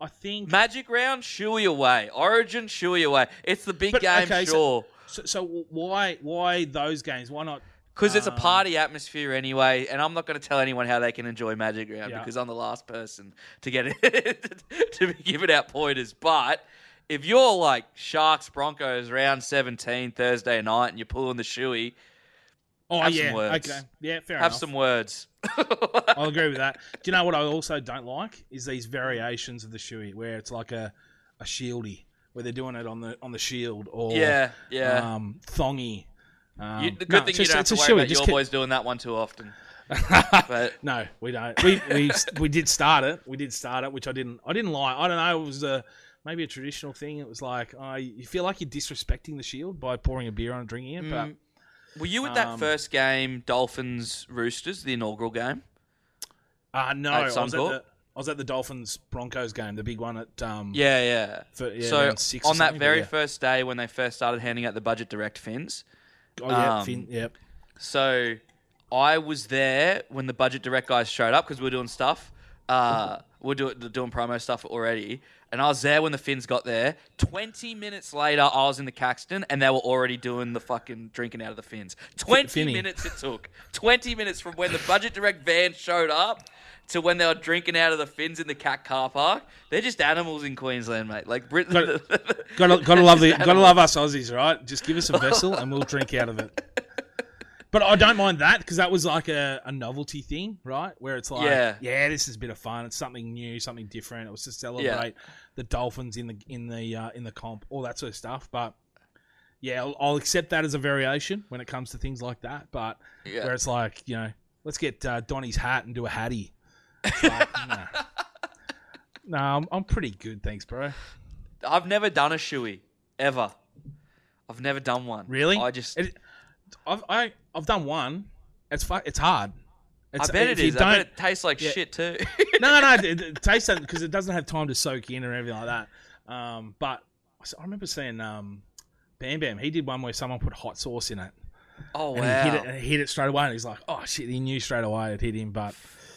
A: I think.
B: Magic round, shoey away. Origin, shoey away. It's the big
A: But,
B: game,
A: okay, so-
B: sure.
A: So, so why why those games? Why not?
B: Because it's a
A: um,
B: party atmosphere anyway, and I'm not going to tell anyone how they can enjoy Magic Round
A: Yeah.
B: because I'm the last person to get it to be giving out pointers. But if you're like Sharks Broncos round 17 Thursday night and you're pulling the shoey,
A: Oh
B: have some
A: yeah,
B: words.
A: okay, yeah, fair
B: have
A: enough.
B: some words.
A: I'll agree with that. Do you know what I also don't like is these variations of the shoey where it's like a a shieldy where they're doing it on the on the shield or
B: yeah, yeah.
A: um, thongy. Um,
B: You- the good
A: no,
B: thing
A: it's
B: you
A: just-
B: don't have to worry about
A: just
B: your
A: keep-
B: boys doing that one too often. But
A: no, we don't. We, we we did start it. We did start it, which I didn't. I didn't like. I don't know. It was a maybe a traditional thing. It was like uh, you feel like you're disrespecting the shield by pouring a beer on and drinking it. But
B: Mm. were you at that
A: Um,
B: first game, Dolphins Roosters, the inaugural game?
A: uh, no, I was, the, I was at the Dolphins Broncos game, the big one at um.
B: Yeah, yeah.
A: For, yeah
B: so on that very
A: yeah.
B: first day when they first started handing out the budget direct fins,
A: Oh yeah,
B: um,
A: Finn, yep.
B: so I was there when the budget direct guys showed up because we were doing stuff. Uh, we're do, doing promo stuff already, and I was there when the Finns got there. Twenty minutes later, I was in the Caxton, and they were already doing the fucking drinking out of the Finns. Twenty
A: Finny.
B: minutes it took. Twenty minutes from when the Budget Direct van showed up to when they were drinking out of the Finns in the Cat car park. They're just animals in Queensland, mate. Like Britain.
A: Gotta, gotta love the,
B: Just
A: gotta love us Aussies, right? Just give us a vessel and we'll drink out of it. But I don't mind that because that was like a, a novelty thing, right? Where it's like,
B: Yeah.
A: yeah, this is a bit of fun. It's something new, something different. It was to celebrate the Dolphins in the in the uh, in the comp, all that sort of stuff. But yeah, I'll, I'll accept that as a variation when it comes to things like that. But
B: Yeah.
A: where it's like, you know, let's get uh, Donny's hat and do a hattie. Like. No, I'm, I'm pretty good, thanks, bro.
B: I've never done a shoey ever. I've never done one.
A: Really?
B: I just.
A: It, I've I, I've done one. It's fu- It's hard. It's,
B: I bet it. I bet it tastes like
A: Yeah.
B: shit too.
A: no, no, it, it tastes because it doesn't have time to soak in or anything like that. Um, but I remember seeing um, Bam Bam. He did one where someone put hot sauce in it,
B: oh
A: and
B: wow!
A: he hit it. And he hit it straight away, and he's like, "Oh shit!" He knew straight away it hit him. But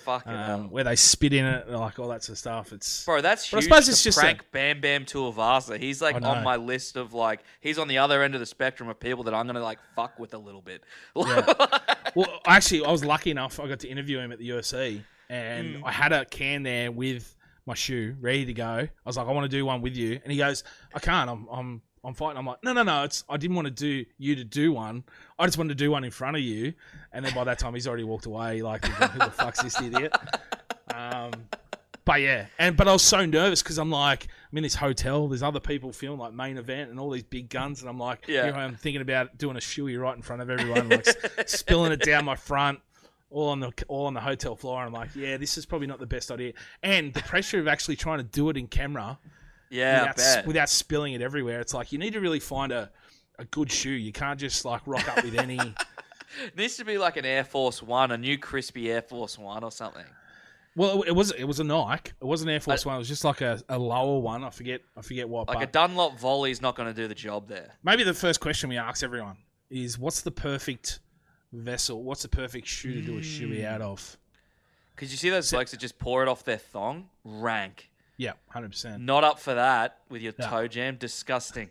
B: Fucking
A: um, where they spit in it, like all that sort of stuff. It's
B: Bro, that's
A: But I
B: huge.
A: suppose
B: to
A: it's just a-
B: prank Bam Bam Tuivasa. He's like on my list of like he's on the other end of the spectrum of people that I'm gonna like fuck with a little bit.
A: well, actually, I was lucky enough. I got to interview him at the UFC, and
B: Mm.
A: I had a can there with my shoe ready to go. I was like, I want to do one with you, and he goes, I can't. I'm I'm I'm fighting. I'm like, no, no, no. It's I didn't want to do you to do one. I just wanted to do one in front of you, and then by that time he's already walked away. Like, who the fuck's this idiot? Um, but yeah, and but I was so nervous because I'm like, I'm in this hotel. There's other people filming like main event and all these big guns, and I'm like,
B: Yeah.
A: here I am thinking about doing a shoey right in front of everyone, like spilling it down my front, all on the all on the hotel floor. And I'm like, yeah, this is probably not the best idea. And the pressure of actually trying to do it in camera
B: yeah,
A: without, without spilling it everywhere, it's like you need to really find a a good shoe. You can't just like rock up with any.
B: needs to be like an Air Force One, a new crispy Air Force One or something.
A: Well, it was it was a Nike. It wasn't Air Force One. It was just like a, a lower one. I forget I forget what.
B: Like a Dunlop volley's not gonna do the job there.
A: maybe the first question we ask everyone is, what's the perfect vessel? What's the perfect shoe to do a shoey mm. out of?
B: Cause you see those blokes that just pour it off their thong? Rank.
A: Yeah, hundred percent.
B: Not up for that with your
A: Yeah.
B: toe jam. Disgusting.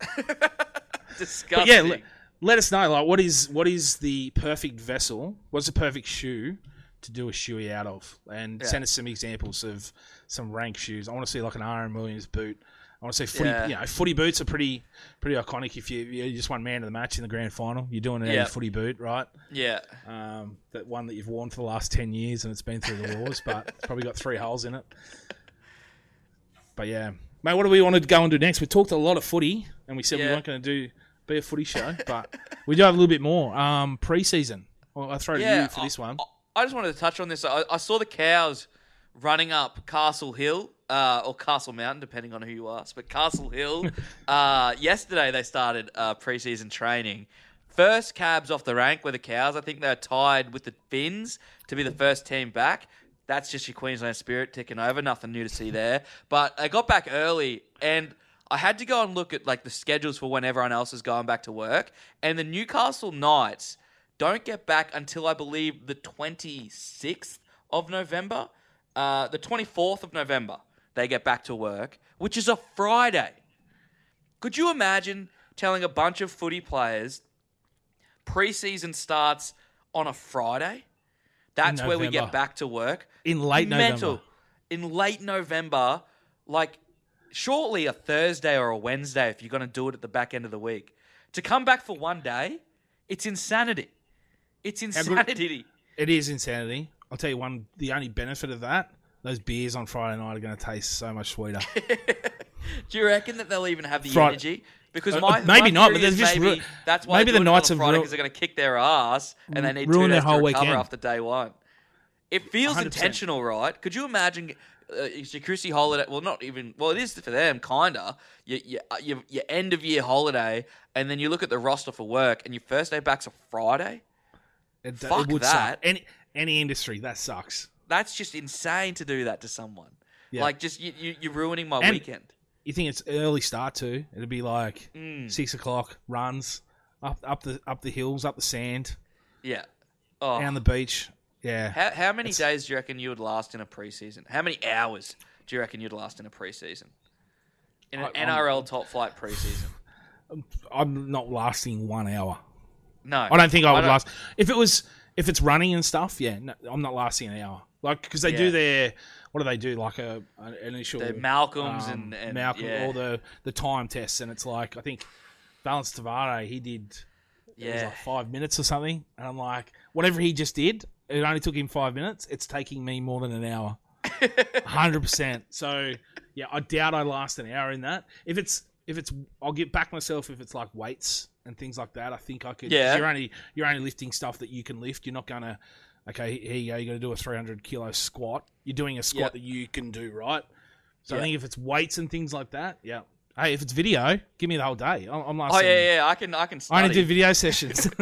A: But
B: Disgusting.
A: yeah, let, let us know. Like, what is what is the perfect vessel? What's the perfect shoe to do a shoey out of? And
B: Yeah.
A: send us some examples of some rank shoes. I want to see like an Aaron Williams boot. I want to say footy.
B: Yeah.
A: You know, footy boots are pretty pretty iconic. If you you just won man of the match in the grand final, you're doing it
B: Yeah.
A: footy boot, right?
B: yeah.
A: Um, that one that you've worn for the last ten years and it's been through the wars, but it's probably got three holes in it. But yeah, mate, what do we want to go and do next? We talked a lot of footy, and we said we weren't going to do be a footy show, but we do have a little bit more. Um, preseason. Well, I'll throw to you for this one.
B: I just wanted to touch on this. I, I saw the cows running up Castle Hill uh, or Castle Mountain, depending on who you ask. But Castle Hill, uh, yesterday they started uh, preseason training. First cabs off the rank were the cows. I think they're tied with the Finns to be the first team back. That's just your Queensland spirit ticking over. Nothing new to see there. But I got back early, and I had to go and look at like the schedules for when everyone else is going back to work. And the Newcastle Knights don't get back until I believe the 26th of November. Uh, the 24th of November, they get back to work, which is a Friday. Could you imagine telling a bunch of footy players preseason starts on a Friday? That's where we
A: November.
B: get back to work.
A: In late. November.
B: In late November, like shortly a Thursday or a Wednesday if you're going to do it at the back end of the week. To come back for one day, it's insanity. It's
A: good-
B: insanity.
A: It is insanity. I'll tell you one. The only benefit of that, those beers on Friday night are going to taste so much sweeter.
B: Do you reckon that they'll even have the
A: Fri-
B: energy? Because
A: Uh,
B: my
A: uh, maybe
B: my
A: not, but they've just
B: maybe
A: ru-
B: that's why
A: maybe the Knights have
B: Friday
A: ru-
B: they're going to kick their ass and they need two
A: ruined
B: days
A: their whole
B: to recover
A: weekend.
B: after day one. It feels
A: 100%.
B: intentional, right? Could you imagine? Uh, Chrissy holiday. Well, not even. Well, it is for them, kinda. Your, your, uh, your, your end of year holiday, and then you look at the roster for work, and your first day back's a Friday.
A: It,
B: Fuck
A: it would
B: that.
A: suck. Any any industry that sucks.
B: That's just insane to do that to someone.
A: Yeah.
B: Like, just you, you, you're ruining my
A: And-
B: weekend.
A: You think it's early start too? It'd be like
B: Mm.
A: six o'clock runs up up the up the hills, up the sand,
B: Yeah. Oh,
A: down the beach. Yeah.
B: How, how many days do you reckon you would last in a preseason? How many hours do you reckon you'd last in a preseason? In an
A: I- I'm-
B: NRL top flight preseason?
A: I'm not lasting one hour.
B: No,
A: I don't think I would
B: don't-
A: last. If it was, if it's running and stuff, yeah, no, I'm not lasting an hour. Like because they
B: Yeah.
A: do their, what do they do? Like a an initial
B: The Malcolms
A: um,
B: and, and
A: Malcolm,
B: yeah,
A: all the the time tests, and it's like I think Valence Tavare he did
B: yeah.
A: like five minutes or something, and I'm like, whatever he just did, it only took him five minutes. It's taking me more than an hour, hundred percent. So yeah, I doubt I last an hour in that. If it's if it's, I'll get back myself if it's like weights and things like that. I think I could.
B: Yeah.
A: you're only you're only lifting stuff that you can lift. You're not gonna. Okay, here you go. You're gonna do a 300 kilo squat. You're doing a squat
B: Yep.
A: that you can do, right? So
B: Yeah.
A: I think if it's weights and things like that, yeah. Hey, if it's video, give me the whole day. I'm, I'm
B: Oh yeah, yeah. I can, I can.
A: I
B: Study.
A: only do video sessions.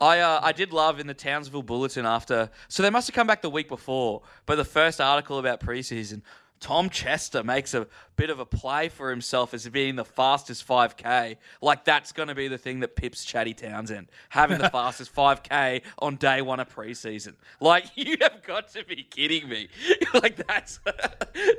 B: I uh, I did love in the Townsville Bulletin after. So they must have come back the week before, but the first article about preseason, Tom Chester makes a bit of a play for himself as being the fastest 5K. Like that's going to be the thing that pips Chatty Townsend, having the fastest 5K on day one of preseason. Like you have got to be kidding me. like that's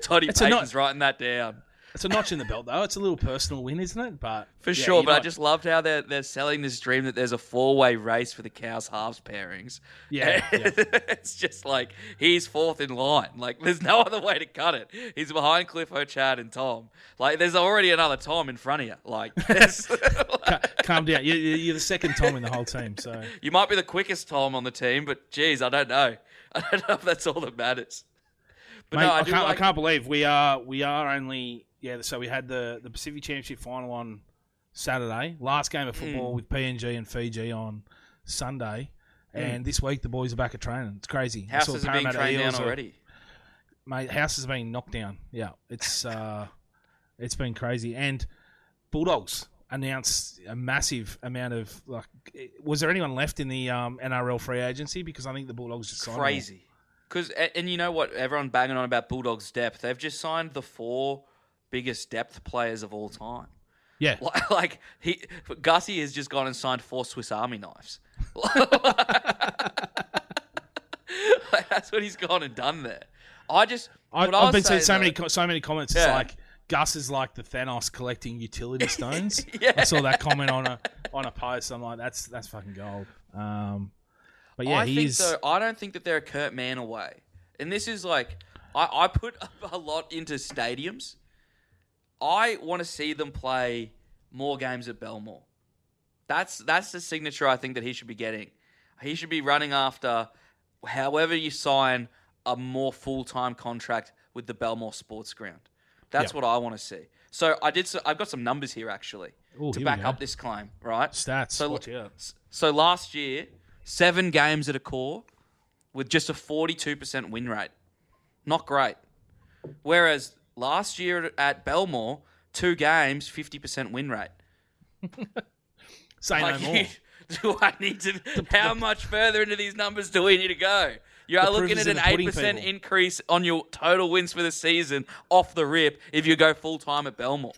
B: Toddy
A: It's a not-
B: Payten's writing that down.
A: It's a notch in the belt, though. It's a little personal win, isn't it? But
B: For
A: yeah,
B: sure, but I just loved how they're they're selling this dream that there's a four way race for the cows halves pairings.
A: Yeah, yeah.
B: it's just like he's fourth in line. Like there's no other way to cut it. He's behind Cliffo Chad and Tom. Like there's already another Tom in front of you. Like,
A: Ca- calm down. You're, you're the second Tom in the whole team, so
B: you might be the quickest Tom on the team, but geez, I don't know. I don't know if that's all that matters. But
A: Mate,
B: no,
A: I,
B: I,
A: can't.
B: like,
A: I can't believe we are. We are only. Yeah. So we had the the Pacific Championship final on Saturday. Last game of football with PNG and Fiji on Sunday.
B: Hmm.
A: And this week the boys are back at training. It's crazy. I saw
B: Houses are being trained down
A: Eels are-
B: already.
A: mate, house has been knocked down. Yeah, it's uh, it's been crazy. And Bulldogs announced a massive amount of like. Was there anyone left in the um, NRL free agency? Because I think the Bulldogs just signed
B: crazy. Because and you know what? Everyone banging on about Bulldogs' depth. They've just signed the four biggest depth players of all time.
A: Yeah,
B: Like, like he Gussie has just gone and signed four Swiss Army knives. Like, that's what he's gone and done there. I just
A: I,
B: what I
A: I've
B: was
A: been seeing so
B: though-
A: many so many comments. It's like Gus is like the Thanos collecting utility stones.
B: Yeah.
A: I saw that comment on a on a post. I'm like, that's that's fucking gold. Um, but yeah,
B: I think
A: he's
B: though I don't think that they're a Kurt Mann away, and this is like I, I put a lot into stadiums. I want to see them play more games at Belmore. That's that's the signature I think that he should be getting. He should be running after, however you sign a more full time contract with the Belmore Sports Ground. That's
A: Yeah.
B: what I want to see. So I did. So I've got some numbers here actually
A: Ooh,
B: to
A: here
B: back up this claim. Right.
A: stats.
B: So-
A: watch out.
B: So last year, seven games at Accor with just a 42% win rate. Not great. Whereas last year at Belmore, two games, 50% win rate.
A: Say no more.
B: do I need to? How much further into these numbers do we need to go? You are looking at an 8% increase on your total wins for the season off the rip if you go full time at Belmore.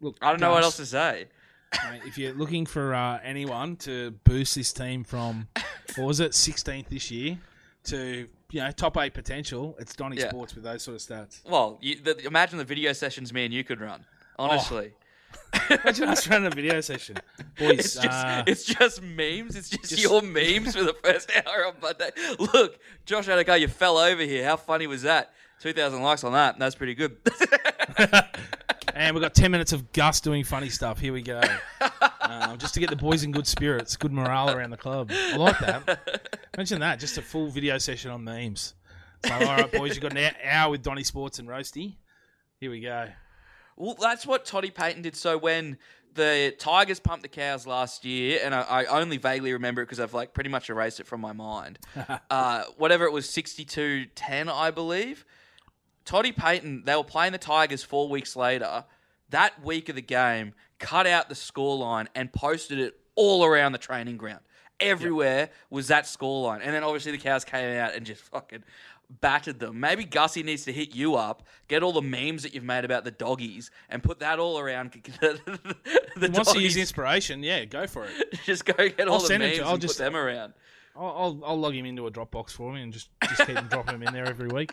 A: Look,
B: I don't know what else to say.
A: Mate, if you're looking for uh, anyone to boost this team from, what was it, 16th this year to you know top eight potential, it's Donny
B: Yeah.
A: Sports with those sort of stats.
B: Well, you, the, imagine the video sessions me and you could run.
A: Oh.
B: Honestly.
A: Imagine us running a video session, boys.
B: It's just
A: uh,
B: it's just memes. It's just,
A: just-
B: your memes for the first hour on Monday. Look, Josh Addo-Carr, you fell over here. How funny was that? Two thousand likes on that. That's pretty good.
A: and we've got 10 minutes of Gus doing funny stuff. Here we go. Um, just to get the boys in good spirits, good morale around the club. I like that. Mention that. Just a full video session on memes. So, all right, boys, you've got an hour with Donny Sports and Roasty. Here we go.
B: well, that's what Toddy Payten did. So when the Tigers pumped the cows last year, and I, I only vaguely remember it because I've like pretty much erased it from my mind. uh, whatever it was, 62-10, I believe. Toddy Payten, they were playing the Tigers four weeks later. That week of the game, cut out the scoreline and posted it all around the training ground. Everywhere was that scoreline. And then obviously the Cows came out and just fucking battered them. Maybe Gussie needs to hit you up, get all the memes that you've made about the doggies, and put that all around the, the
A: Wants to use inspiration? Yeah, go for it.
B: Just go get all
A: I'll
B: the
A: send it
B: memes
A: I'll
B: and
A: just-
B: put them around.
A: I'll, I'll, I'll log him into a Dropbox for me and just, just keep dropping him in there every week.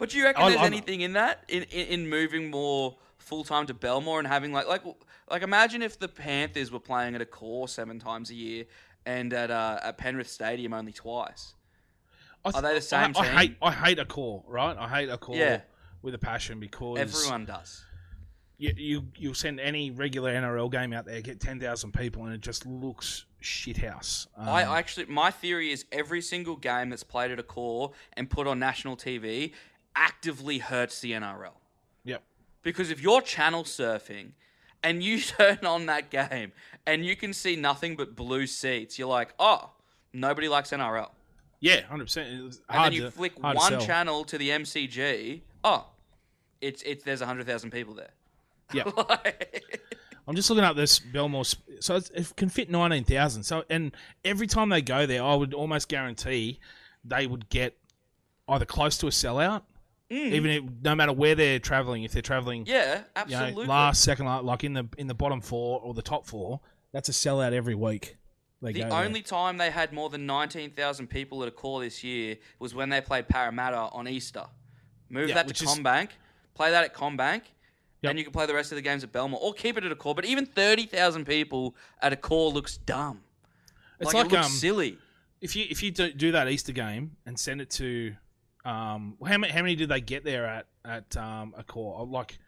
B: But do you reckon
A: I-
B: there's
A: I'm-
B: anything in that in, in, in moving more full time to Belmore and having like like like imagine if the Panthers were playing at Accor seven times a year and at uh, at Penrith Stadium only twice.
A: I
B: Are they the same
A: I, I hate I hate Accor, right? I hate Accor
B: Yeah.
A: with a passion because
B: Everyone does.
A: you, you you'll send any regular NRL game out there, get ten thousand people, and it just looks shithouse. Um,
B: I I actually, my theory is every single game that's played at Accor and put on national TV actively hurts the NRL.
A: yep.
B: Because if you're channel surfing and you turn on that game and you can see nothing but blue seats, you're like, oh, nobody likes NRL.
A: Yeah, hundred percent.
B: And then you flick one channel to the MCG, oh, it's it's there's hundred thousand people there.
A: Yeah, I'm just looking up this Belmore. So it's, it can fit nineteen thousand. So and every time they go there, I would almost guarantee they would get either close to a sellout, even if, no matter where they're traveling. If they're traveling,
B: Mm. yeah,
A: you know,
B: absolutely.
A: last, second, like in the in the bottom four or the top four, that's a sellout every week. They
B: the
A: go there.
B: only time they had more than nineteen thousand people at Accor this year was when they played Parramatta on Easter. Move
A: Yeah,
B: that to
A: is-
B: CommBank, play that at CommBank.
A: Yep.
B: And you can play the rest of the games at Belmore, or keep it at Accor. But even thirty thousand people at Accor looks dumb.
A: It's
B: like,
A: like,
B: it
A: um,
B: silly.
A: if you if you do, do that Easter game and send it to, um, how many how many did they get there at at um, Accor? Like,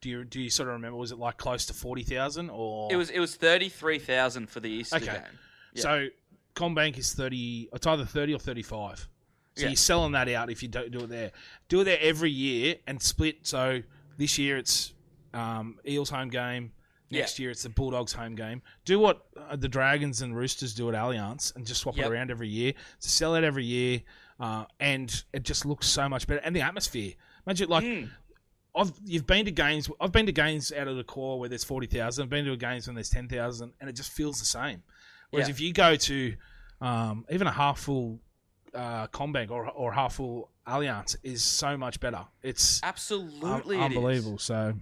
A: do you do you sort of remember? Was it like close to forty thousand or
B: It was it was thirty three thousand for the Easter
A: Okay.
B: game. yeah.
A: So CommBank is thirty. It's either thirty or thirty-five. So
B: Yeah.
A: you're selling that out if you don't do it there. Do it there every year and split. So this year it's um, Eels home game. Next year it's the Bulldogs home game. Do what uh, the Dragons and Roosters do at Allianz and just swap
B: Yep.
A: it around every year. So sell it every year, uh, and it just looks so much better. And the atmosphere. Imagine like.
B: Mm.
A: I've you've been to games. I've been to games out of the core where there's forty thousand. I've been to games when there's ten thousand, and it just feels the same. Whereas
B: Yeah.
A: if you go to um, even a half full uh, CommBank or or half full Allianz is so much better. It's
B: Absolutely,
A: unbelievable. So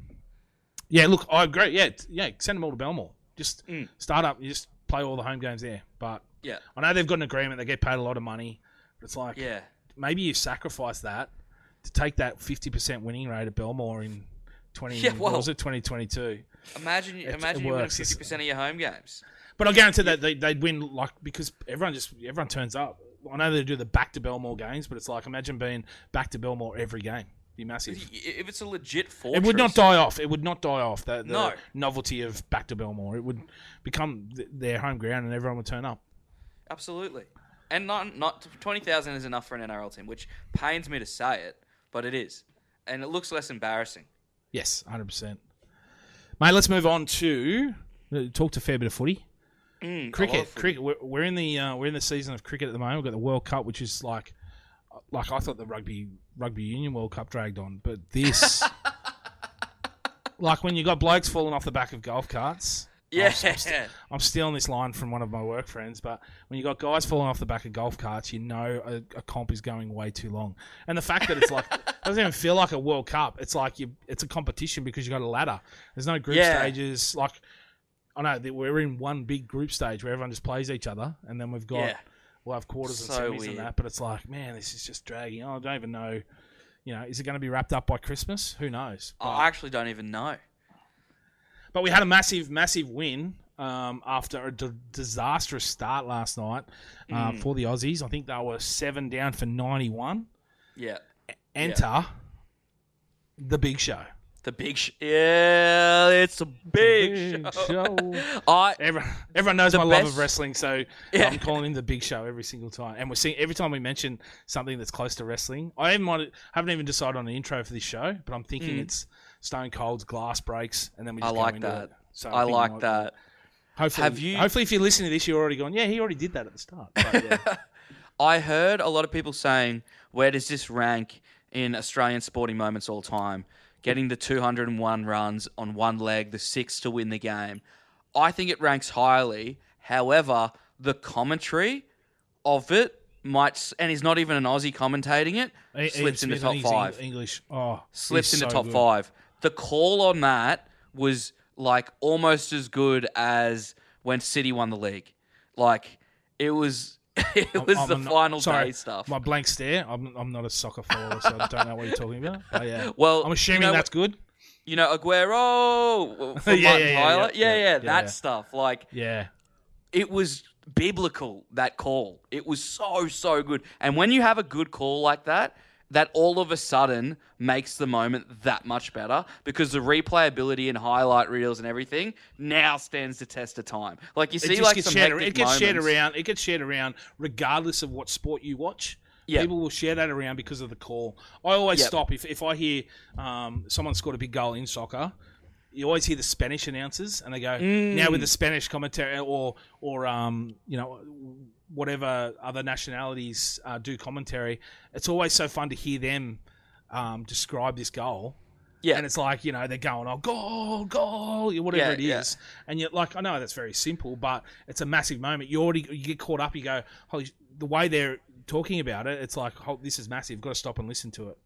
A: yeah, look, I agree. Yeah, yeah, send them all to Belmore. Just
B: Mm.
A: start up. You just play all the home games there. But
B: Yeah,
A: I know they've got an agreement. They get paid a lot of money. It's like
B: yeah.
A: maybe you sacrifice that to take that fifty percent winning rate at Belmore in twenty.
B: Yeah,
A: what
B: well-
A: was it twenty twenty two?
B: Imagine,
A: It-
B: imagine
A: it
B: you win fifty percent of your home games.
A: But I guarantee that they, they'd win like because everyone just everyone turns up. I know they do the back to Belmore games, but it's like imagine being back to Belmore every game. Be massive.
B: If it's a legit fortress,
A: It would not die off. It would not die off. The, the
B: No.
A: novelty of back to Belmore. It would become th- their home ground, and everyone would turn up.
B: Absolutely, and not not twenty thousand is enough for an NRL team, which pains me to say it, but it is, and it looks less embarrassing.
A: Yes, hundred percent. Mate, let's move on to uh, talk to a fair bit of footy.
B: Mm,
A: cricket,
B: footy.
A: cricket. We're, we're in the uh, we're in the season of cricket at the moment. We've got the World Cup, which is like like I thought the rugby rugby union World Cup dragged on, but this like when you got blokes falling off the back of golf carts.
B: Yeah,
A: I'm, I'm st- I'm stealing this line from one of my work friends, but when you got guys falling off the back of golf carts, you know a, a comp is going way too long. And the fact that it's like it doesn't even feel like a World Cup. It's like you, it's a competition because you got a ladder. There's no group
B: Yeah.
A: stages. Like I know that we're in one big group stage where everyone just plays each other, and then we've got
B: Yeah.
A: we'll have quarters
B: So
A: and semis
B: weird.
A: and that. But it's like, man, this is just dragging. I don't even know. You know, is it going to be wrapped up by Christmas? Who knows? But,
B: I actually don't even know.
A: But we had a massive, massive win um, after a d- disastrous start last night uh,
B: Mm.
A: for the Aussies. I think they were seven down for ninety-one.
B: Yeah,
A: Enter the Big Show.
B: the big sh- yeah, it's a big,
A: Big
B: show.
A: show.
B: I
A: Everyone, everyone knows my love of wrestling, so
B: Yeah.
A: I'm calling him the Big Show every single time. And we're seeing every time we mention something that's close to wrestling. I haven't, might- haven't even decided on an intro for this show, but I'm thinking it's Stone Cold's glass breaks, and then we
B: Mm. I like that.
A: it. So
B: I
A: think
B: like that.
A: Hopefully,
B: Have you-
A: Hopefully, if you're listening to this, you're already gone. Yeah, he already did that at the start. But, yeah.
B: I heard a lot of people saying, "Where does this rank in Australian sporting moments all time?" Getting the 201 runs on one leg, the six to win the game. I think it ranks highly. However, the commentary of it might, and he's not even an Aussie commentating it,
A: Ian
B: slips into top five.
A: English. Oh,
B: slips into
A: so
B: top
A: good.
B: five. The call on that was like almost as good as when City won the league. Like it was it was
A: I'm
B: the
A: not-
B: final
A: sorry,
B: day stuff.
A: My blank stare. I'm, I'm not a soccer follower, so I don't know what you're talking about. But yeah,
B: well,
A: I'm assuming
B: you know,
A: that's good.
B: you know Aguero from
A: Yeah,
B: Martin
A: yeah, yeah,
B: Tyler.
A: yeah,
B: yeah,
A: yeah,
B: that
A: yeah, yeah.
B: stuff. Like
A: Yeah,
B: it was biblical that call. It was so so good. And when you have a good call like that, that all of a sudden makes the moment that much better because the replayability and highlight reels and everything now stands the test of time. Like you see, like some
A: shared. It gets shared around. It gets shared around, regardless of what sport you watch.
B: Yeah.
A: People will share that around because of the call. I always
B: Yep.
A: stop if, if I hear um, someone scored a big goal in soccer. You always hear the Spanish announcers, and they go
B: Mm.
A: now with the Spanish commentary or or um, you know whatever other nationalities uh, do commentary. It's always so fun to hear them um, describe this goal.
B: Yeah.
A: And it's like, you know, they're going, oh, goal, goal, whatever
B: Yeah,
A: it
B: yeah.
A: And you're like, I know that's very simple, but it's a massive moment. You already you get caught up. You go, holy, the way they're talking about it, it's like, oh, this is massive. You've Got to stop and listen to it.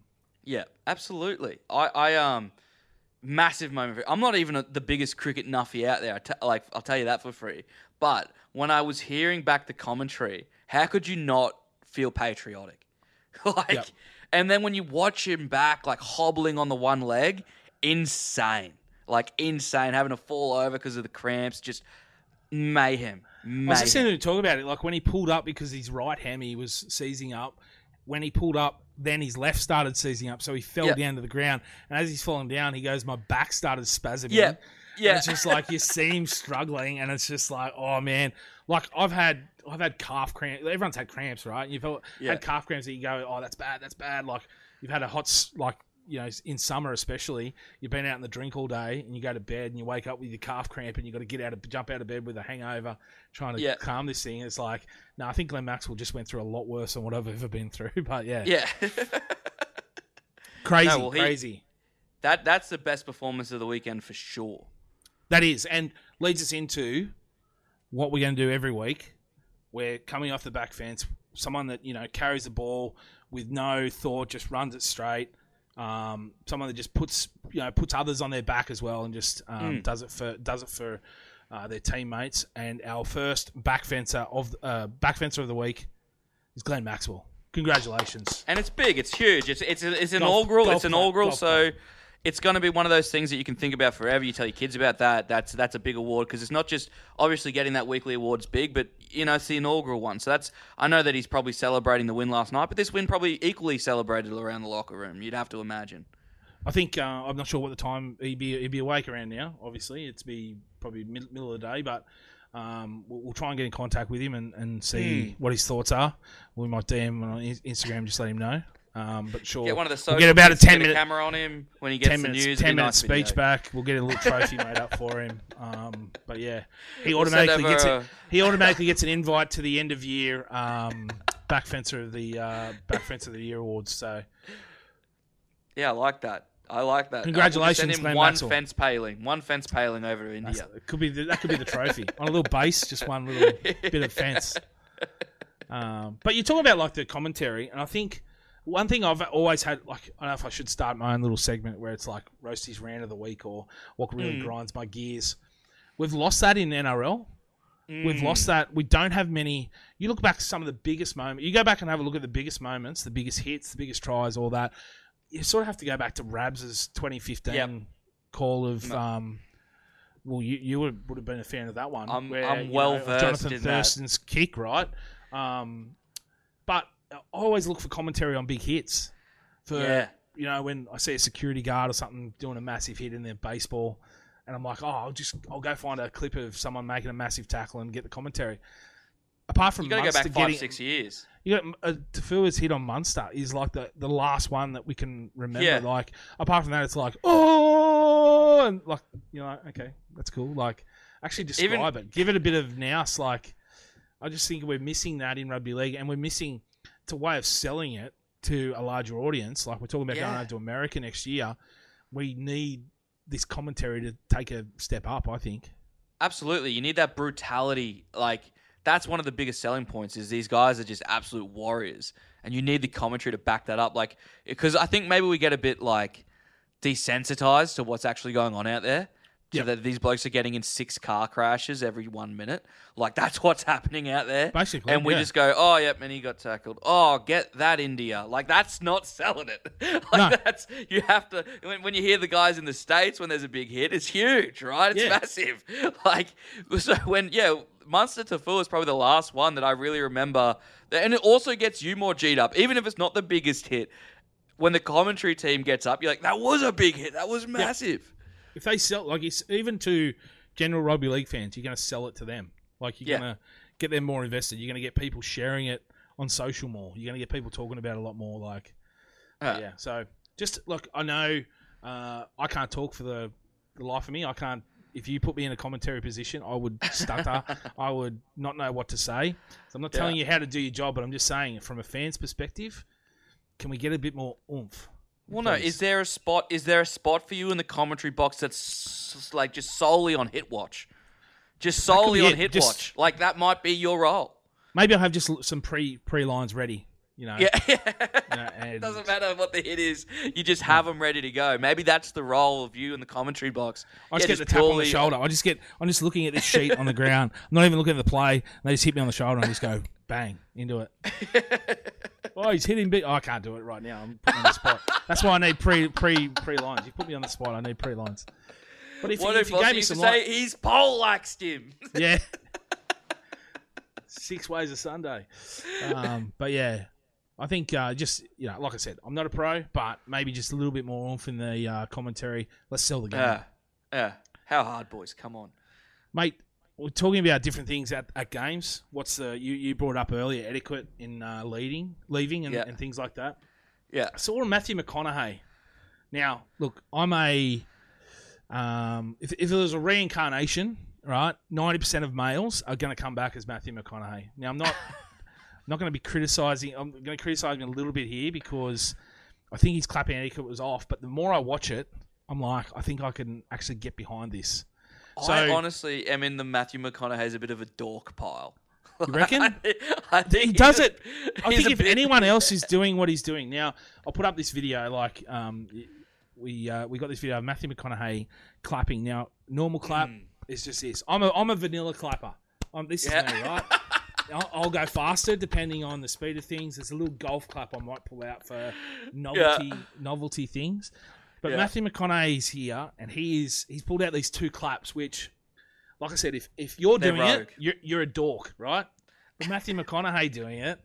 B: Yeah, absolutely. I, I um, massive moment. I'm not even a, the biggest cricket nuffy out there. I t- like, I'll tell you that for free. But when I was hearing back the commentary, how could you not feel patriotic? like,
A: Yep.
B: and then when you watch him back, like hobbling on the one leg, insane. Like insane, having to fall over because of the cramps, just mayhem.
A: I was
B: Mayhem.
A: listening to him talk about it. Like when he pulled up because his right hammy was seizing up. When he pulled up, then his left started seizing up, so he fell
B: Yep.
A: down to the ground. And as he's falling down, he goes, "My back started spasming."
B: Yeah, yeah.
A: it's just like you see him struggling, and it's just like, oh man, like I've had I've had calf cramps. Everyone's had cramps, right? You've had,
B: Yeah.
A: had calf cramps that you go, oh, that's bad, that's bad. Like you've had a hot, like you know, in summer especially, you've been out in the drink all day, and you go to bed, and you wake up with your calf cramp, and you've got to get out of jump out of bed with a hangover, trying to
B: Yeah.
A: calm this thing. It's like, no, I think Glenn Maxwell just went through a lot worse than what I've ever been through. But yeah,
B: yeah.
A: crazy,
B: No, well, he-
A: crazy.
B: that that's the best performance of the weekend for sure.
A: That is, and leads us into what we're going to do every week. We're coming off the back fence. Someone that you know carries the ball with no thought, just runs it straight. Um, someone that just puts you know puts others on their back as well, and just um, does it for does it for uh, their teammates. And our first back fencer of uh, back fencer of the week is Glenn Maxwell. Congratulations!
B: and it's big, it's huge. It's it's it's
A: Golf-
B: inaugural.
A: golf
B: it's
A: clap,
B: inaugural,
A: golf
B: so it's going to be one of those things that you can think about forever. You tell your kids about that. That's that's a big award because it's not just obviously getting that weekly award's big, but you know it's the inaugural one. So that's I know that he's probably celebrating the win last night, but this win probably equally celebrated around the locker room. You'd have to imagine.
A: I think uh, I'm not sure what the time he'd be. He'd be awake around now. Obviously, it's be probably mid, middle of the day, but um, we'll, try and get in contact with him and, and see
B: Hmm.
A: what his thoughts are. We might DM him on Instagram, just let him know. Um, but sure,
B: Get one of the
A: we'll get about a ten minute,
B: camera on him when he gets
A: ten
B: the
A: minutes,
B: news.
A: ten
B: a
A: minute
B: nice
A: speech
B: video.
A: back. We'll get a little trophy made up for him. Um, but yeah, he automatically gets
B: a-
A: it. He automatically gets an invite to the end of year um, back fencer of the uh, back fencer of the year awards. So
B: Yeah, I like that. I like that.
A: Congratulations,
B: Send him
A: Glenn
B: one
A: Maxwell.
B: fence paling, one fence paling over to India.
A: That's- it could be the, that could be the trophy on a little base, just one little bit of fence. Um, but you're talking about like the commentary, and I think one thing I've always had, like, I don't know if I should start my own little segment where it's like Roasty's rant of the week or what really grinds my gears. We've lost that in NRL. We've lost that. We don't have many. You look back some of the biggest moments. You go back and have a look at the biggest moments, the biggest hits, the biggest tries, all that. You sort of have to go back to Rabs's 2015
B: Yep.
A: call of. Um, well, you you would, would have been a fan of that one.
B: I'm-
A: where,
B: I'm well
A: know,
B: versed
A: Jonathan
B: in that.
A: Thurston's kick, right? Um, but I always look for commentary on big hits. For
B: Yeah.
A: you know, when I see a security guard or something doing a massive hit in their baseball, and I'm like, oh, I'll just I'll go find a clip of someone making a massive tackle and get the commentary. Apart from
B: You got to go back five,
A: getting,
B: six years.
A: you got uh, Tafua's hit on Munster is like the, the last one that we can remember.
B: Yeah.
A: Like apart from that, it's like oh, and like you know, okay, that's cool. Like actually describe
B: Even-
A: it, give it a bit of nous. Like I just think we're missing that in rugby league, and we're missing. It's a way of selling it to a larger audience. Like we're talking about going
B: Yeah.
A: over to America next year. We need this commentary to take a step up. I think.
B: Absolutely, you need that brutality. Like that's one of the biggest selling points is these guys are just absolute warriors, and you need the commentary to back that up. Like because I think maybe we get a bit like desensitized to what's actually going on out there. So
A: Yep.
B: that these blokes are getting in six car crashes every one minute. Like that's what's happening out there.
A: Basically,
B: And we
A: yeah.
B: just go, oh, yep, and he got tackled. Oh, get that India. Like that's not selling it. like
A: No.
B: that's you have to when, when you hear the guys in the states when there's a big hit, it's huge, right? It's
A: Yeah.
B: massive. Like so when yeah, Munster to is probably the last one that I really remember, and it also gets you more G'd up, even if it's not the biggest hit. When the commentary team gets up, you're like, that was a big hit. That was massive.
A: If they sell like it's, even to general rugby league fans, you're going to sell it to them. Like you're
B: Yeah.
A: going to get them more invested. You're going to get people sharing it on social more. You're going to get people talking about it a lot more. Like
B: Uh,
A: yeah. So just look, I know uh, I can't talk for the, the life of me. I can't. If you put me in a commentary position, I would stutter. I would not know what to say. So I'm not
B: Yeah.
A: telling you how to do your job, but I'm just saying from a fan's perspective, can we get a bit more oomph?
B: Well, no. Is there a spot? Is there a spot for you in the commentary box that's s- like just solely on hit watch? Just solely on
A: it,
B: hit
A: just-
B: watch. Like that might be your role.
A: Maybe I'll have just some pre pre lines ready. You know.
B: Yeah.
A: and
B: Doesn't matter what the hit is. You just have them ready to go. Maybe that's the role of you in the commentary box.
A: I just
B: Yeah,
A: get the tap on the
B: purely-
A: shoulder. I just get. I'm just looking at this sheet on the ground. I'm not even looking at the play. And they just hit me on the shoulder and I just go bang into it. oh, he's hitting big. Oh, I can't do it right now. I'm putting on the spot. That's why I need pre pre pre lines. You put me on the spot. I need pre lines. But if,
B: What
A: you,
B: if
A: if you gave me
B: used to
A: some
B: say
A: light,
B: he's poleaxed him?
A: yeah, six ways of Sunday. Um, but yeah, I think uh, just you know, like I said, I'm not a pro, but maybe just a little bit more oomph in the uh, commentary. Let's sell the game.
B: Yeah. Yeah. How hard, boys? Come on.
A: mate. We're talking about different things at, at games. What's the you, you brought up earlier etiquette in uh, leading, leaving, and,
B: Yeah.
A: and things like that.
B: Yeah.
A: I saw Matthew McConaughey. Now, look, I'm a um, if if there was a reincarnation, right? Ninety percent of males are going to come back as Matthew McConaughey. Now, I'm not not going to be criticizing. I'm going to criticize him a little bit here because I think his clapping etiquette was off. But the more I watch it, I'm like, I think I can actually get behind this. So-
B: I honestly am in the Matthew McConaughey's a bit of a dork pile.
A: You reckon?
B: I think
A: he does it. I think if
B: bit-
A: anyone else is doing what he's doing now, I'll put up this video. Like, um, we uh, we got this video of Matthew McConaughey clapping. Now, normal clap is just this. I'm a I'm a vanilla clapper. Um, this
B: Yeah.
A: is me, right? I'll, I'll go faster depending on the speed of things. There's a little golf clap I might pull out for novelty novelty things. But
B: Yeah.
A: Matthew McConaughey's here, and he is he's pulled out these two claps, which, like I said, if if you're
B: They're
A: doing
B: rogue.
A: it, you're you're a dork, right? But Matthew McConaughey doing it,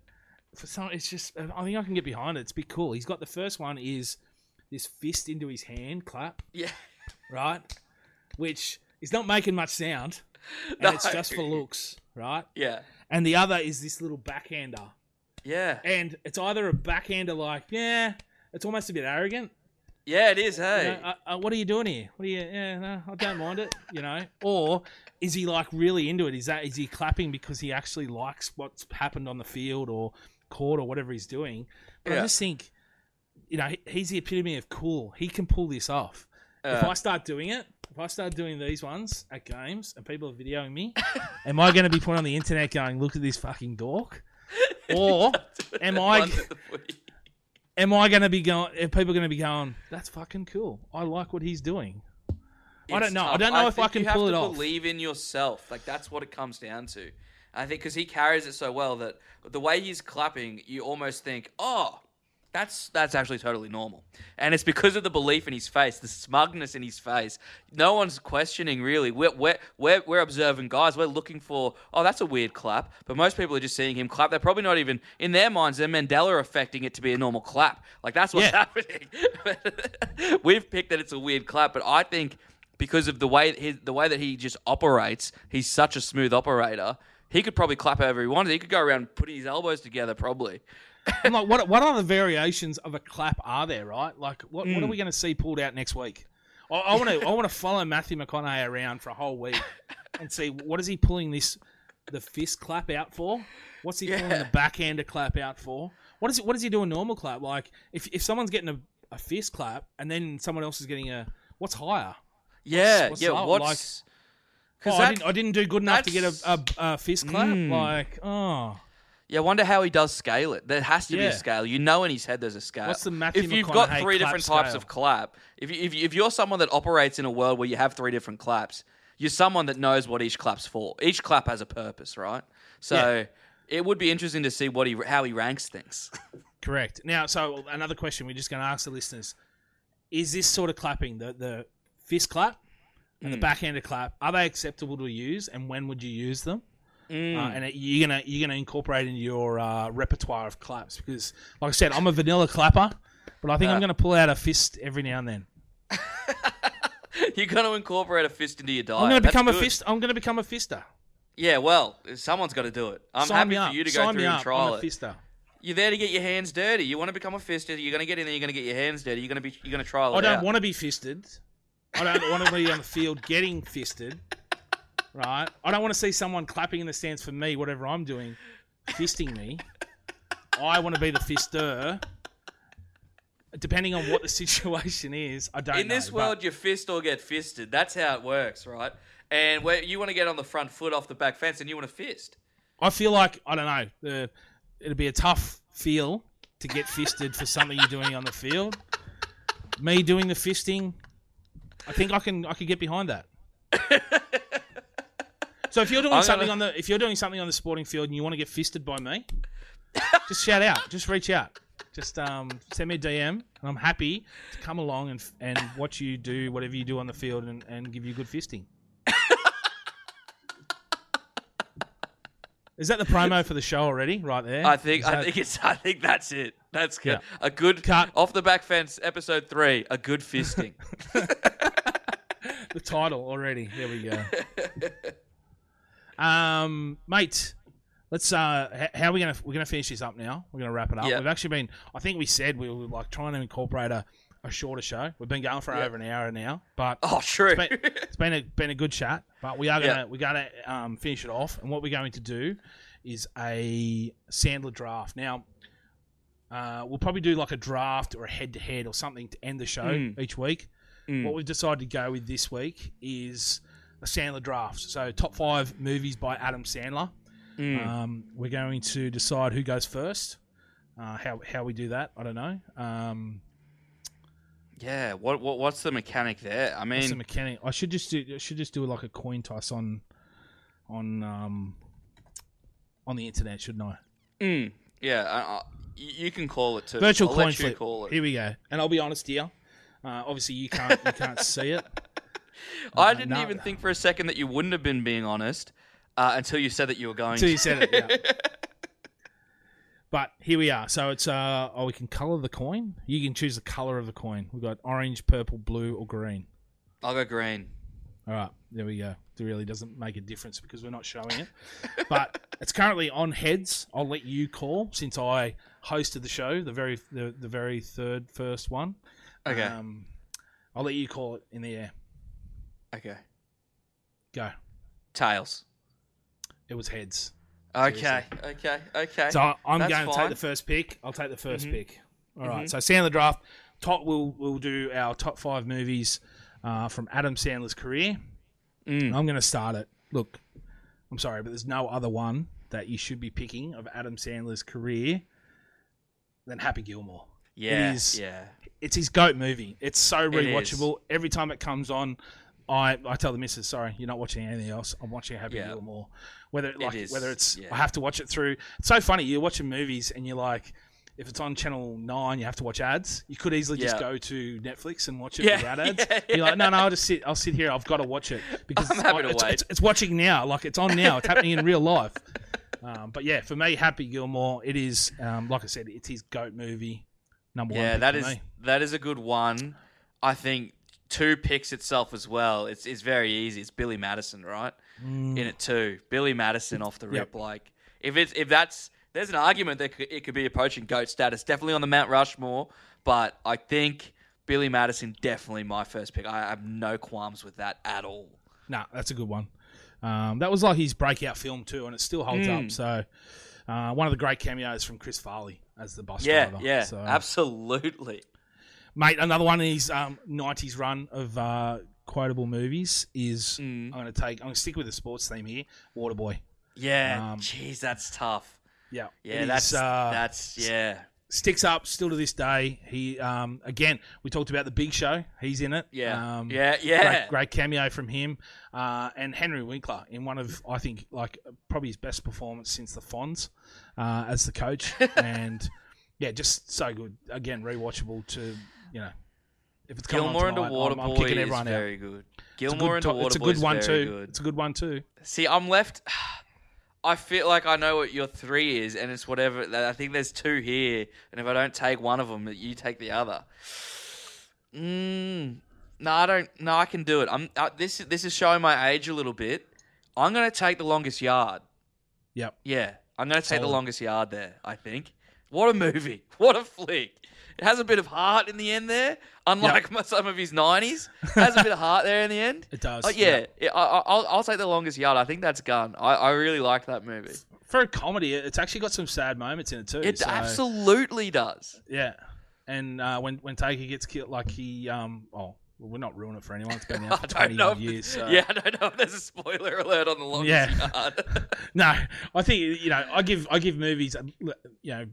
A: for some, it's just I think I can get behind it. It's a bit cool. He's got the first one is this fist into his hand clap,
B: Yeah.
A: right? Which is not making much sound, and
B: No.
A: it's just for looks, right?
B: Yeah.
A: And the other is this little backhander,
B: Yeah.
A: and it's either a backhander like yeah, it's almost a bit arrogant.
B: Yeah, it is,
A: You
B: hey.
A: know, uh, uh, what are you doing here? What are you? Yeah, no, I don't mind it. You know, or is he like really into it? Is that is he clapping because he actually likes what's happened on the field or court or whatever he's doing? But I just think, you know, he- he's the epitome of cool. He can pull this off. if
B: Uh,
A: I start doing it, if I start doing these ones at games and people are videoing me, am I going to be put on the internet going, "Look at this fucking dork"? Or am I
B: Ones at the footy.
A: am I going to be going? Are people going to be going? That's fucking cool. I like what he's doing. I don't
B: It's
A: know. I don't know if I can
B: you have
A: pull
B: to
A: it off.
B: Believe in yourself. Like that's what it comes down to. I think because he carries it so well that the way he's clapping, you almost think, oh, that's that's actually totally normal. And it's because of the belief in his face, the smugness in his face. No one's questioning really. We're we're we're, we're observing guys. We're looking for, oh, that's a weird clap. But most people are just seeing him clap. They're probably not even in their minds. They're Mandela affecting it to be a normal clap. Like that's what's
A: Yeah.
B: happening. We've picked that it's a weird clap, but I think because of the way his, the way that he just operates, he's such a smooth operator. He could probably clap however he wanted. He could go around putting his elbows together, probably.
A: I'm like, what what other variations of a clap are there? Right? Like, what
B: Hmm.
A: what are we going to see pulled out next week? I want to I want to follow Matthew McConaughey around for a whole week and see what is he pulling this the fist clap out for? What's he pulling
B: Yeah.
A: the backhander clap out for? What is it? What does he do a normal clap? Like, if if someone's getting a, a fist clap and then someone else is getting a what's higher?
B: Yeah,
A: what's
B: yeah.
A: up?
B: What's
A: Oh,
B: because
A: I, didn't, I didn't do good enough to get a, a, a fist clap.
B: Mm.
A: Like, oh,
B: Yeah, I wonder how he does scale it. There has to be
A: Yeah.
B: a scale. You know in his head there's a scale.
A: What's the Matthew
B: If you've got
A: McConaughey
B: three
A: clap
B: different types
A: scale?
B: of clap, if, you, if, you, if you're someone that operates in a world where you have three different claps, you're someone that knows what each clap's for. Each clap has a purpose, right? So it would be interesting to see what he how he ranks things.
A: Correct. Now, so another question we're just going to ask the listeners: Is this sort of clapping the the fist clap and the
B: Mm.
A: backhanded clap are they acceptable to use, and when would you use them?
B: Mm.
A: Uh, and it- you're gonna you're gonna incorporate in your uh, repertoire of claps because, like I said, I'm a vanilla clapper, but I think I'm
B: Uh.
A: going to pull out a fist every now and then.
B: You're to incorporate a fist into your diet.
A: I'm going to
B: That's
A: become a
B: good.
A: fist. I'm to become a fister.
B: Yeah, well, someone's got to do it. I'm
A: Sign
B: happy for you to go
A: Sign
B: through and trial
A: I'm
B: it.
A: fister.
B: You're there to get your hands dirty. You want to become a fister. You're going to get in there. You're going to get your hands dirty. You're going to be. You're going to trial it
A: I don't
B: out.
A: want to be fisted. I don't want to be on the field getting fisted. Right? I don't want to see someone clapping in the stands for me, whatever I'm doing, fisting me. I want to be the fister. Depending on what the situation is, I don't
B: in
A: know.
B: this
A: but
B: world, you fist or get fisted. That's how it works, right? And where you want to get on the front foot off the back fence, and you want to fist.
A: I feel like I don't know. The, it'd be a tough feel to get fisted for something you're doing on the field. Me doing the fisting, I think I can I can get behind that. So if you're doing
B: I'm
A: something
B: gonna-
A: on the if you're doing something on the sporting field and you want to get fisted by me, just shout out. Just reach out. Just um, send me a DM, and I'm happy to come along and and watch you do whatever you do on the field and, and give you good fisting. Is that the promo for the show already? Right there.
B: I think.
A: Is
B: I
A: that-
B: think it's. I think that's it. That's good.
A: Yeah.
B: A good
A: Cut.
B: off the back fence, episode three. A good fisting.
A: the title already. There we go. um, mate, let's. Uh, how are we gonna? We're gonna finish this up now. We're gonna wrap it up.
B: Yep.
A: We've actually been. I think we said we were like trying to incorporate a, a shorter show. We've been going for
B: Yep.
A: over an hour now, but
B: oh, true.
A: been- it's been a been a good chat. But we are gonna
B: Yeah.
A: we're gonna um, finish it off, and what we're going to do is a Sandler draft. Now, uh, we'll probably do like a draft or a head to head or something to end the show
B: Mm.
A: each week.
B: Mm.
A: What we've decided to go with this week is Sandler draft. So top five movies by Adam Sandler.
B: Mm.
A: Um, we're going to decide who goes first. Uh, how how we do that, I don't know. Um,
B: yeah. What, what? What's the mechanic there? I
A: what's the
B: mean,
A: mechanic? I should just do I should just do like a coin toss on on um, on the internet, shouldn't I?
B: mm, yeah. I, I, you you can call it too.
A: Virtual
B: I'll
A: coin flip.
B: Call it.
A: Here we go. And I'll be honest here. Uh, obviously, you can't you can't see it.
B: I
A: Uh,
B: didn't
A: no.
B: even think for a second that you wouldn't have been being honest uh, until you said that you were going.
A: Until
B: to.
A: you said it. Yeah. But here we are. So it's uh oh we can color the coin. You can choose the color of the coin. We've got orange, purple, blue, or green.
B: I'll go green.
A: All right, there we go. It really doesn't make a difference because we're not showing it. but it's currently on heads. I'll let you call since I hosted the show, the very the, the very third first one.
B: Okay.
A: Um, I'll let you call it in the air.
B: Okay.
A: Go.
B: Tails.
A: It was heads.
B: Okay. Okay. Okay.
A: So I- I'm
B: That's
A: going to
B: fine.
A: take the first pick. I'll take the 1st
B: Mhm.
A: pick. All right.
B: Mhm.
A: So Sandler draft. Top. We'll we'll do our top five movies uh, from Adam Sandler's career.
B: Mm.
A: I'm going to start it. Look, I'm sorry, but there's no other one that you should be picking of Adam Sandler's career than Happy Gilmore.
B: Yeah.
A: is-
B: Yeah.
A: It's his goat movie. It's so
B: is.
A: rewatchable. Every time it comes on, I, I tell the missus, sorry, you're not watching anything else. I'm watching Happy
B: Yeah.
A: Gilmore. Whether like
B: is,
A: whether it's
B: yeah.
A: I have to watch it through. It's so funny. You're watching movies and you're like, if it's on channel nine, you have to watch ads. You could easily just go to Netflix and watch it
B: Yeah,
A: without ads.
B: yeah,
A: You're like, no, no, I'll just sit. I'll sit here. I've got to watch it because it's, it's. It's, it's watching now. Like it's on now. It's happening in real life. Um, but yeah, for me, Happy Gilmore, it is um, like I said, it's his goat movie. Number one.
B: Yeah, that is
A: me.
B: that is a good one. I think two picks itself as well. It's it's very easy. It's Billy Madison, right?
A: Mm.
B: In it too. Billy Madison off the
A: Yep.
B: rip. Like if it's if that's there's an argument that it could be approaching goat status. Definitely on the Mount Rushmore, but I think Billy Madison definitely my first pick. I have no qualms with that at all.
A: Nah, that's a good one. Um, that was like his breakout film too, and it still holds
B: Mm.
A: up. So, uh, one of the great cameos from Chris Farley as the bus
B: Yeah,
A: driver.
B: yeah,
A: So,
B: absolutely.
A: Mate. Another one of his um, '90s run of uh, quotable movies is
B: Mm.
A: I'm going to take. I'm going to stick with the sports theme here. Waterboy.
B: Yeah,
A: Um,
B: jeez, that's tough.
A: Yeah,
B: Yeah, that's
A: uh,
B: that's yeah.
A: sticks up still to this day. He um, again, we talked about the Big Show. He's in it.
B: Yeah.
A: um,
B: yeah, yeah.
A: Great, great cameo from him, uh, and Henry Winkler in one of I think like probably his best performance since the Fonz uh, as the coach, and yeah, just so good. Again, rewatchable to you know. If it's coming
B: Gilmore
A: on tonight,
B: Underwater
A: I'm, I'm kicking
B: is
A: everyone out.
B: very good.
A: It's a
B: Gilmore
A: good, to-
B: Underwater
A: it's a good one too.
B: good.
A: It's a good one too.
B: See, I'm left. I feel like I know what your three is, and it's whatever. I think there's two here, and if I don't take one of them, you take the other. Mm, no, I don't. No, I can do it. I'm. Uh, this this is showing my age a little bit. I'm gonna take the longest yard.
A: Yep.
B: Yeah, I'm gonna take the longest yard there. I think. What a movie! What a flick! It has a bit of heart in the end there, unlike my- some of his '90s. It has a bit of heart there in the end.
A: It does.
B: Oh, yeah, yeah, I, I- I'll, I'll take the longest yard. I think that's gun. I, I really like that movie.
A: For a comedy, it's actually got some sad moments in it too.
B: It
A: so-
B: absolutely does.
A: Yeah, and uh, when when Taker gets killed, like he um oh well, we're not ruining it for anyone. It's been out for
B: don't
A: twenty
B: know.
A: odd
B: if-
A: years. So.
B: Yeah, I don't know if there's a spoiler alert on the longest
A: Yeah.
B: yard.
A: No, I think you know I give I give movies uh, you know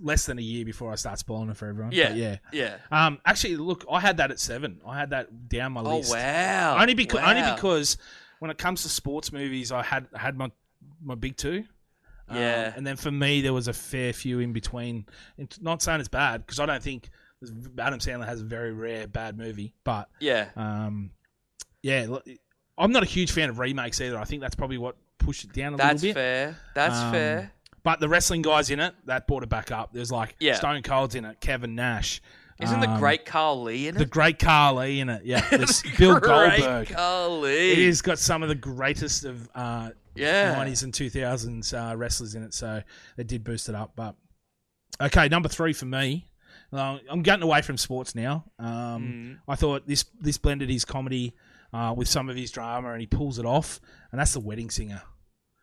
A: less than a year before I start spoiling it for everyone.
B: yeah,
A: But yeah.
B: yeah.
A: Um, actually, look, I had that at seven. I had that down my
B: Oh
A: list.
B: wow!
A: Only because
B: wow.
A: only because when it comes to sports movies, I had had my my big two. Um,
B: Yeah.
A: and then for me, there was a fair few in between. And not saying it's bad because I don't think Adam Sandler has a very rare bad movie, but
B: yeah,
A: um, yeah, I'm not a huge fan of remakes either. I think that's probably what pushed it down a
B: that's
A: little bit.
B: That's fair. That's
A: Um,
B: fair.
A: But the wrestling guys in it that brought it back up. There's like
B: Yeah.
A: Stone Cold's in it, Kevin Nash.
B: Isn't the
A: um,
B: great Khali in it?
A: the great Khali in it? Yeah, there's Bill
B: great
A: Goldberg.
B: Khali.
A: It has got some of the greatest of uh,
B: Yeah.
A: 90s and 2000s uh, wrestlers in it, so it did boost it up. But okay, number three for me. Uh, I'm getting away from sports now. Um,
B: Mm.
A: I thought this this blended his comedy uh, with some of his drama, and he pulls it off. And that's the Wedding Singer.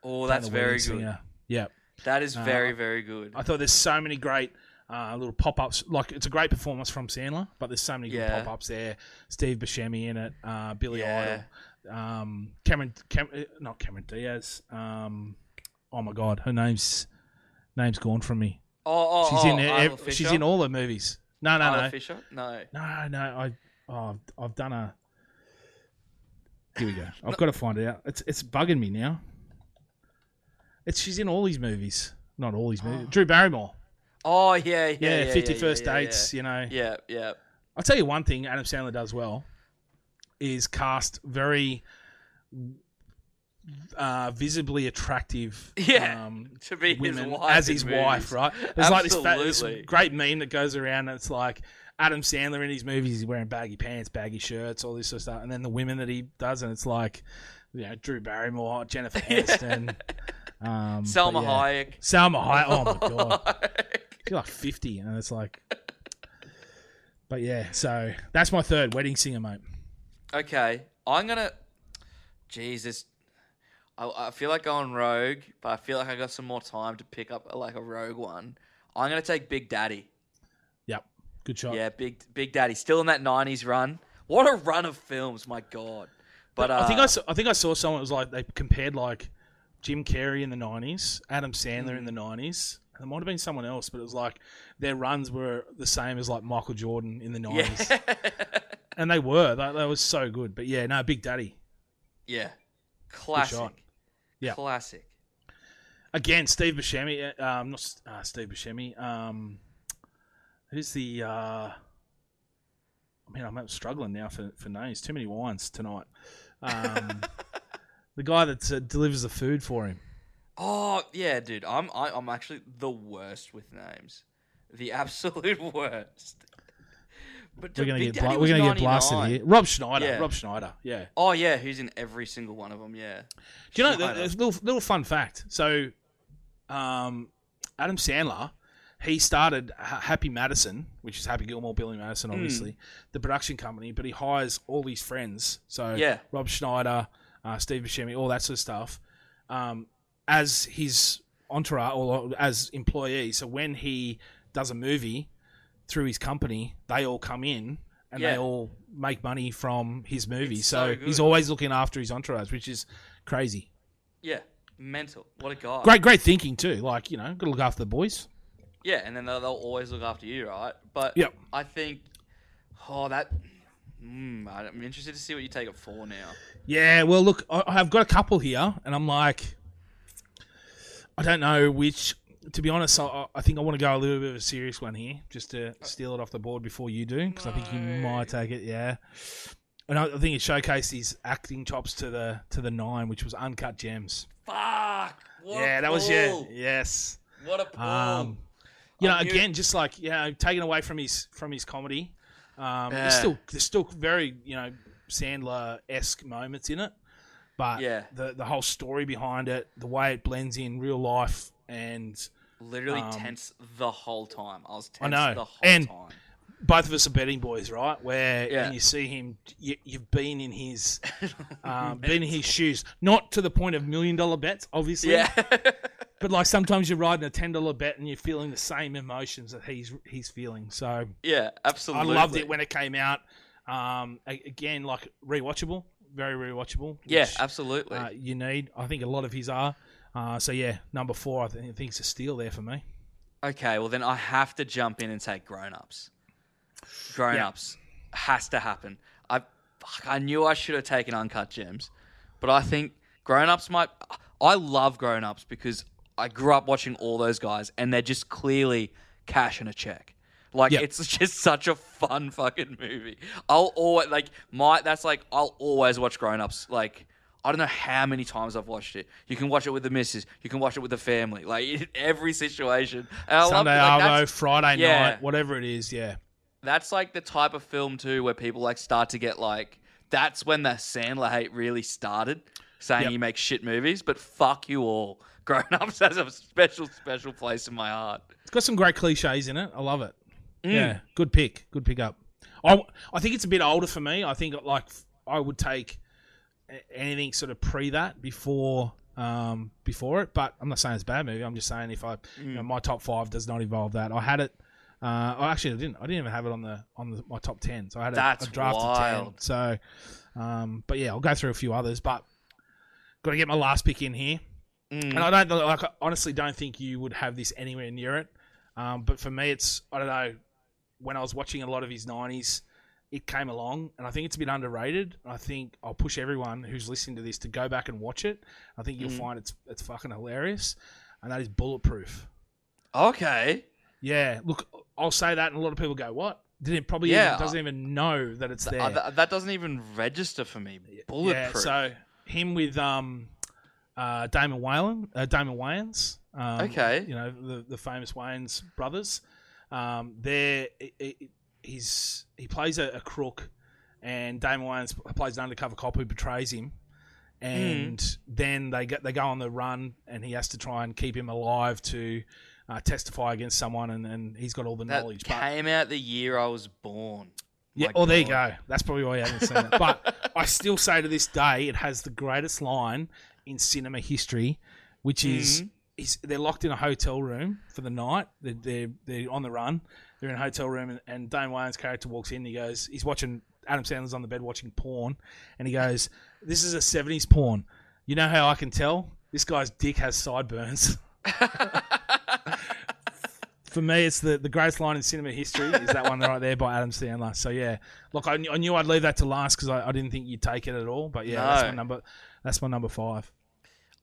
B: Oh, that's very good.
A: Singer. Yeah,
B: That is
A: Uh,
B: very, very good.
A: I thought there's so many great uh, little pop ups. Like it's a great performance from Sandler, but there's so many
B: Yeah.
A: good pop ups there. Steve Buscemi in it, uh, Billy
B: Yeah.
A: Idol, um, Cameron, Cam- uh, not Cameron Diaz. Um, oh my God, her name's name's gone from me.
B: Oh, oh,
A: She's
B: oh,
A: in
B: Isla
A: ev- she's in all the movies. No, no,
B: Isla
A: no,
B: Fisher? No.
A: no, no. I oh, I've, I've done a. Here we go. I've got to find it out. It's it's bugging me now. It's she's in all these movies. Not all these movies. Drew Barrymore.
B: Oh yeah, yeah,
A: Yeah,
B: yeah.
A: Fifty
B: yeah,
A: First
B: yeah,
A: Dates. You know.
B: Yeah, yeah.
A: I'll tell you one thing Adam Sandler does well is cast very uh, visibly attractive
B: Yeah,
A: um,
B: To be his
A: women
B: wife
A: as his
B: movies.
A: wife, right? There's like this, this great meme that goes around. And it's like Adam Sandler in his movies, he's wearing baggy pants, baggy shirts, all this sort of stuff, and then the women that he does, and it's like you know Drew Barrymore, Jennifer Aniston, um,
B: Selma
A: but yeah.
B: Hayek.
A: Salma Hayek. Oh my god. She's like 50, and it's like. But yeah, so that's my third wedding singer, mate.
B: Okay, I'm gonna. Jesus, I, I feel like going rogue, but I feel like I got some more time to pick up like a rogue one. I'm gonna take Big Daddy.
A: Yep, good shot.
B: Yeah, Big Big Daddy, still in that '90s run. What a run of films, my god! But uh,
A: I think I saw, I think I saw someone that was like they compared like Jim Carrey in the '90s, Adam Sandler in the '90s. and There might have been someone else, but it was like their runs were the same as like Michael Jordan in the '90s,
B: yeah,
A: and they were. That they was so good. But yeah, no, Big Daddy
B: yeah, classic.
A: Yeah.
B: classic.
A: again. Steve Buscemi, uh, um, not uh, Steve Buscemi. Um, who's the? Uh, I mean, I'm struggling now for for names. Too many wines tonight. Um, the guy that uh, delivers the food for him.
B: Oh yeah, dude. I'm I, I'm actually the worst with names, the absolute worst. But
A: We're gonna
B: Big
A: get bla- we're gonna get blasted here. Rob Schneider.
B: Yeah.
A: Rob Schneider. Yeah.
B: Oh yeah, who's in every single one of them? Yeah.
A: Do you know?
B: Schneider.
A: There's a little little fun fact. So, um, Adam Sandler, he started Ha- Happy Madison, which is Happy Gilmore, Billy
B: Hmm.
A: Madison, obviously, the production company. But he hires all his friends. So
B: Yeah.
A: Rob Schneider, uh, Steve Buscemi, all that sort of stuff, um, as his entourage or as employees. So when he does a movie through his company, they all come in and
B: Yeah.
A: they all make money from his movie.
B: It's
A: so
B: so
A: he's always looking after his entourage, which is crazy.
B: Yeah. Mental. What a guy.
A: Great, great thinking too. Like you know, got to look after the boys.
B: Yeah, and then they'll, they'll always look after you, right? But
A: Yep.
B: I think, oh, that. Mm, I'm interested to see what you take it for now.
A: Yeah, well, look, I- I've got a couple here, and I'm like, I don't know which. To be honest, I, I think I want to go a little bit of a serious one here, just to steal it off the board before you do, because I think you might take it. Yeah, and I, I think it showcased his acting chops to the to the nine, which was uncut gems.
B: Fuck.
A: Yeah, that was yeah, yes.
B: What a pull.
A: Um, you know, again, just like you know, taken away from his from his comedy, um,
B: Yeah.
A: there's still there's still very you know Sandler esque moments in it, but
B: Yeah.
A: the the whole story behind it, the way it blends in real life, and
B: Literally
A: um,
B: tense the whole time. I was tense
A: I know.
B: the whole
A: And-
B: time.
A: both of us are betting boys, right? Where
B: Yeah.
A: when you see him, you, you've been in his um, been in his shoes, not to the point of million dollar bets, obviously,
B: Yeah.
A: but like sometimes you're riding a ten dollar bet and you're feeling the same emotions that he's he's feeling. So
B: yeah, absolutely.
A: I loved it when it came out. Um, again, like rewatchable, very rewatchable.
B: Yeah,
A: which,
B: absolutely.
A: uh, you need. I think a lot of his are. Uh, so yeah, number four, I think, I think it's a steal there for me.
B: Okay, well then I have to jump in and take grown ups. Grown ups has to happen. I fuck, I knew I should have taken uncut gems, but I think grown ups might. I love grown ups because I grew up watching all those guys, and they're just clearly cashing a check. Like
A: Yep.
B: it's just such a fun fucking movie. I'll always like my. That's like I'll always watch grown ups. Like. I don't know how many times I've watched it. You can watch it with the missus. You can watch it with the family. Like every situation. I love
A: Sunday
B: like,
A: Arvo, Friday
B: yeah.
A: night, whatever it is. Yeah,
B: that's like the type of film too where people like start to get like that's when the Sandler hate really started, saying
A: Yep.
B: he makes shit movies. But fuck you all, Grown Ups has a special special place in my heart.
A: it's got some great cliches in it. I love it.
B: Mm.
A: Yeah, good pick, good pick up. I I think it's a bit older for me. I think like I would take anything sort of pre that before um before it. But I'm not saying it's a bad movie. I'm just saying if I you
B: Mm.
A: know, my top five does not involve that. I had it. Uh, oh, actually, I didn't. I didn't even have it on the on the, my top ten. So I had a,
B: That's
A: a draft of ten. So, um, but yeah, I'll go through a few others. But got to get my last pick in here.
B: Mm.
A: And I don't like. I honestly don't think you would have this anywhere near it. Um, but for me, it's I don't know. When I was watching a lot of his '90s, it came along, and I think it's a bit underrated. I think I'll push everyone who's listening to this to go back and watch it. I think you'll
B: Mm.
A: find it's it's fucking hilarious, and that is Bulletproof.
B: Okay,
A: Yeah, look, I'll say that, and a lot of people go, "What?" Didn't probably
B: Yeah,
A: even, doesn't even know that it's there.
B: Th- that doesn't even register for me. Bulletproof.
A: Yeah, so him with um, uh, Damon Wayans, uh, Damon Wayans. Um,
B: Okay.
A: You know the the famous Wayans brothers. Um, i- he's he plays a, a crook, and Damon Wayans plays an undercover cop who betrays him. And
B: Hmm.
A: then they get they go on the run, and he has to try and keep him alive to uh, testify against someone, and, and he's got all the
B: that
A: knowledge. But
B: came out the year I was born.
A: yeah,
B: My
A: well, there you go. That's probably why you haven't seen it. But I still say to this day, it has the greatest line in cinema history, which is,
B: Mhm.
A: is they're locked in a hotel room for the night. They're, they're, they're on the run. They're in a hotel room, and, and Dane Wayans' character walks in. And he goes, he's watching, Adam Sandler's on the bed watching porn, and he goes, This is a 70s porn. You know how I can tell? This guy's dick has sideburns. For me, it's the, the greatest line in cinema history is that one right there by Adam Sandler. So yeah, look, I, knew- I knew I'd leave that to last because I, I didn't think you'd take it at all. But yeah, that's my number. That's my number five.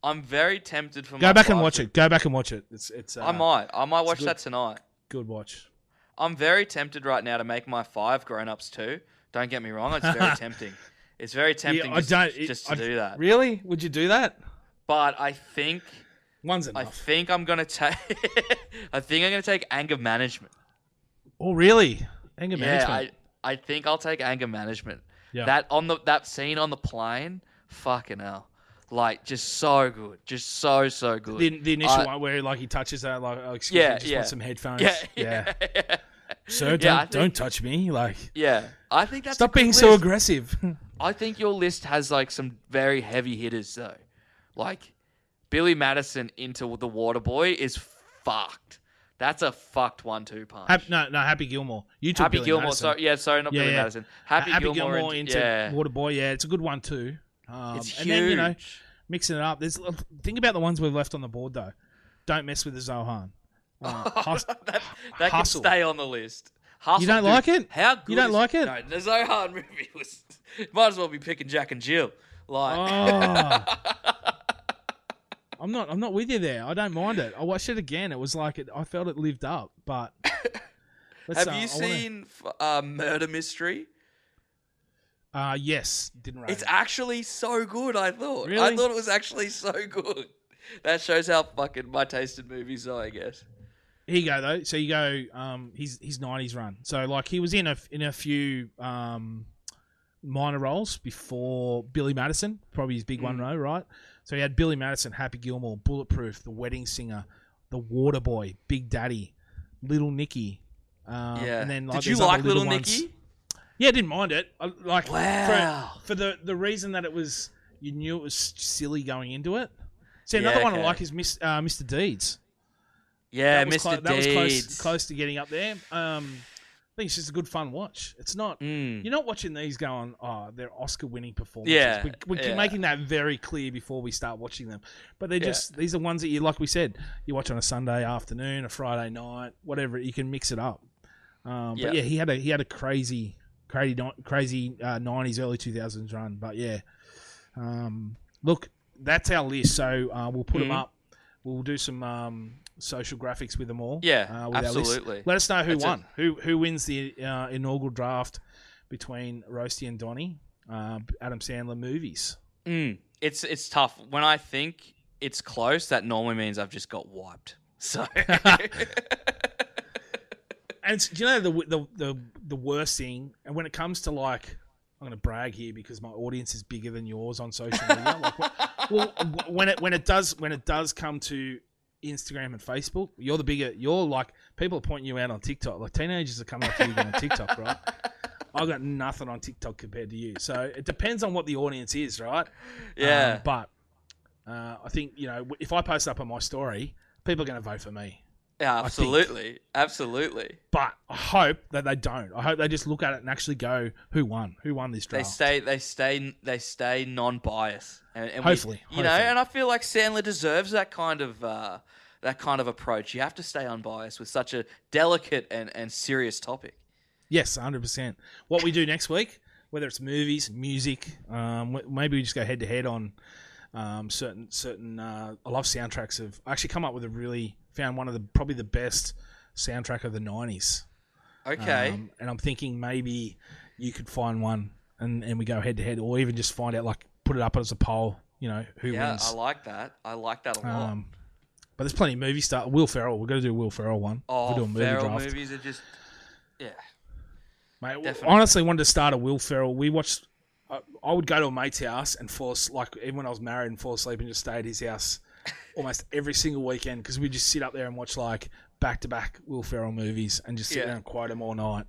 B: I'm very tempted for
A: Go
B: my
A: back and watch
B: to-
A: it. Go back and watch it. It's it's. Uh,
B: I might. I might watch
A: good.
B: that tonight.
A: good watch.
B: I'm very tempted right now to make my five grown ups too. Don't get me wrong, it's very tempting. It's very tempting
A: I
B: just,
A: don't-
B: just
A: I-
B: to do that.
A: Really? Would you do that?
B: But I think
A: One's enough.
B: I think I'm gonna take I think I'm gonna take anger management.
A: oh really? Anger
B: Yeah,
A: management.
B: I I think I'll take anger management.
A: Yeah.
B: That on the that scene on the plane, fucking hell. Like just so good. Just so so good.
A: the, the initial
B: I-
A: one where like he touches that like oh, excuse
B: Yeah,
A: me, just
B: yeah.
A: want some headphones.
B: yeah,
A: yeah.
B: yeah.
A: Sir, don't
B: think-
A: don't touch me. Like
B: Yeah. I think that's
A: stop being so aggressive.
B: I think your list has like some very heavy hitters though. Like Billy Madison into the Water Boy is fucked. That's a fucked one-two punch.
A: Hap, no, no, Happy Gilmore. You took
B: Happy
A: Billy
B: Gilmore.
A: Madison.
B: Sorry, yeah, sorry, not
A: Yeah,
B: Billy
A: yeah.
B: Madison. Happy,
A: Happy
B: Gilmore,
A: Gilmore
B: into,
A: into
B: yeah.
A: Waterboy. Yeah, it's a good one too. Um,
B: It's
A: and then you know,
B: huge.
A: mixing it up. There's think about the ones we've left on the board though. Don't mess with the Zohan. Uh, hus-
B: that that can
A: Hustle.
B: stay on the list. Hustle,
A: You don't
B: dude.
A: like it?
B: How good
A: You don't
B: is-
A: like it?
B: No, the Zohan movie was. Might as well be picking Jack and Jill. Like,
A: Oh. I'm not. I'm not with you there. I don't mind it. I watched it again. It was like it, I felt it lived up. But
B: have
A: uh,
B: you
A: I wanna-
B: seen f uh, Murder Mystery?
A: Uh, yes, didn't rate
B: It's
A: it.
B: actually so good. I thought. I thought it was actually so good. That shows how fucking my taste in movies are. I guess.
A: Here you go though. So you go. Um, his his nineties run. So like he was in a in a few um minor roles before Billy Madison, probably his big
B: Mm.
A: one though, right? So he had Billy Madison, Happy Gilmore, Bulletproof, The Wedding Singer, The Water Boy, Big Daddy, Little Nicky. Um,
B: yeah.
A: And then like,
B: Did you like Little
A: ones.
B: Nicky?
A: Yeah, I didn't mind it. I, like
B: Wow.
A: for, for the the reason that it was you knew it was silly going into it. See, another
B: Yeah,
A: one I like is Miss, uh, Mr. Deeds.
B: Yeah,
A: that was,
B: Mr.
A: clo- that was close, close to getting up there. Um, I think it's just a good fun watch. It's not.
B: Mm.
A: You're not watching these going, oh, they're Oscar-winning performances.
B: Yeah,
A: we, we keep
B: yeah.
A: making that very clear before we start watching them. But they're
B: Yeah.
A: just these are ones that you, like we said, you watch on a Sunday afternoon, a Friday night, whatever. You can mix it up. Um,
B: Yeah.
A: But yeah, he had a he had a crazy, crazy, crazy uh, '90s, early 2000s run. But yeah, um, look, that's our list. So uh, we'll put them
B: Mhm.
A: up. We'll do some um, social graphics with them all.
B: Yeah,
A: uh, with our list.
B: absolutely.
A: Let us know who
B: That's it.
A: won. Who who wins the uh, inaugural draft between Roasty and Donny? Uh, Adam Sandler movies.
B: Mm. It's it's tough. When I think it's close, that normally means I've just got wiped. So
A: And you know the, the the the worst thing? And when it comes to like, I'm going to brag here because my audience is bigger than yours on social media. like, well, when it when it does when it does come to Instagram and Facebook, you're the bigger. You're like people are pointing you out on TikTok. Like teenagers are coming up to you on TikTok, right? I've got nothing on TikTok compared to you. So it depends on what the audience is, right?
B: yeah,
A: Um, but uh, I think you know if I post up on my story, people are going to vote for me.
B: Yeah, absolutely, absolutely.
A: But I hope that they don't. I hope they just look at it and actually go, "Who won? Who won this draft?"
B: They stay, they stay, they stay non-biased. And, and we-
A: Hopefully,
B: you know, and I feel like Sandler deserves that kind of uh, that kind of approach. You have to stay unbiased with such a delicate and, and serious topic.
A: Yes, hundred percent. What we do next week, whether it's movies, music, um, maybe we just go head to head on um, certain certain. Uh, I love soundtracks of. I actually come up with a really found one of the probably the best soundtrack of the nineties.
B: Okay,
A: Um, and I'm thinking maybe you could find one and, and we go head to head, or even just find out like put it up as a poll. You know who
B: yeah,
A: wins.
B: Yeah, I like that. I like that a lot.
A: Um, but there's plenty of movie stuff. Will Ferrell. We're going to do a Will Ferrell one.
B: oh,
A: we'll do a movie
B: Ferrell
A: draft.
B: movies are just yeah.
A: Mate,
B: Definitely.
A: honestly, wanted to start a Will Ferrell. We watched. I, I would go to a mate's house and fall like even when I was married and fall asleep and just stay at his house almost every single weekend because we just sit up there and watch like back to back Will Ferrell movies and just sit
B: Yeah.
A: there and quote him all night.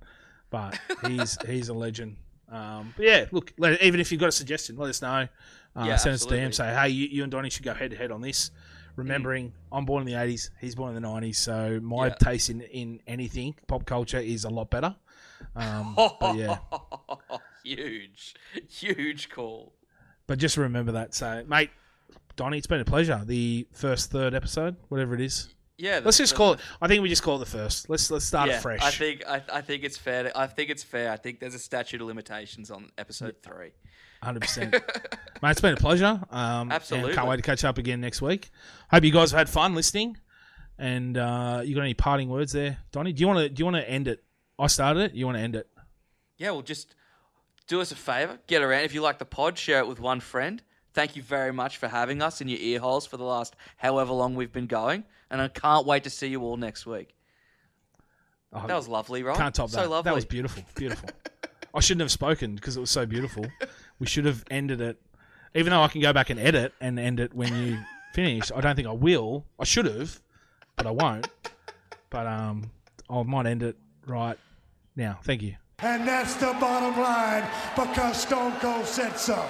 A: But he's he's a legend. Um, but yeah, look, let, even if you've got a suggestion, let us know. Uh,
B: Yeah,
A: send us a DM. Say, hey, you, you and Donnie should go head to head on this. Remembering, I'm born in the 80s, he's born in the 90s, so my
B: Yeah.
A: taste in, in anything pop culture is a lot better. Um, but yeah,
B: huge, huge call.
A: But just remember that. So, mate, Donnie, it's been a pleasure. The first, third episode, whatever it is.
B: Yeah,
A: Let's just
B: the-
A: call it. I think we just call it the first. Let's let's start
B: yeah,
A: fresh.
B: I think I, I think it's fair. To, I think it's fair. I think there's a statute of limitations on episode three.
A: Hundred percent, mate. It's been a pleasure. Um,
B: Absolutely.
A: can't wait to catch up again next week. Hope you guys have had fun listening. And uh, you got any parting words there, Donnie? Do you want to do you want to end it? I started it. You want to end it?
B: Yeah, well, just do us a favor, get around. If you like the pod, share it with one friend. Thank you very much for having us in your ear holes for the last however long we've been going, and I can't wait to see you all next week.
A: Oh,
B: That was lovely, right?
A: can't top
B: so
A: that.
B: lovely.
A: That was beautiful. Beautiful. I shouldn't have spoken because it was so beautiful. We should have ended it. Even though I can go back and edit and end it when you finish, I don't think I will. I should have, but I won't. But um, I might end it right now. Thank you.
C: And that's the bottom line because Stone Cold said so.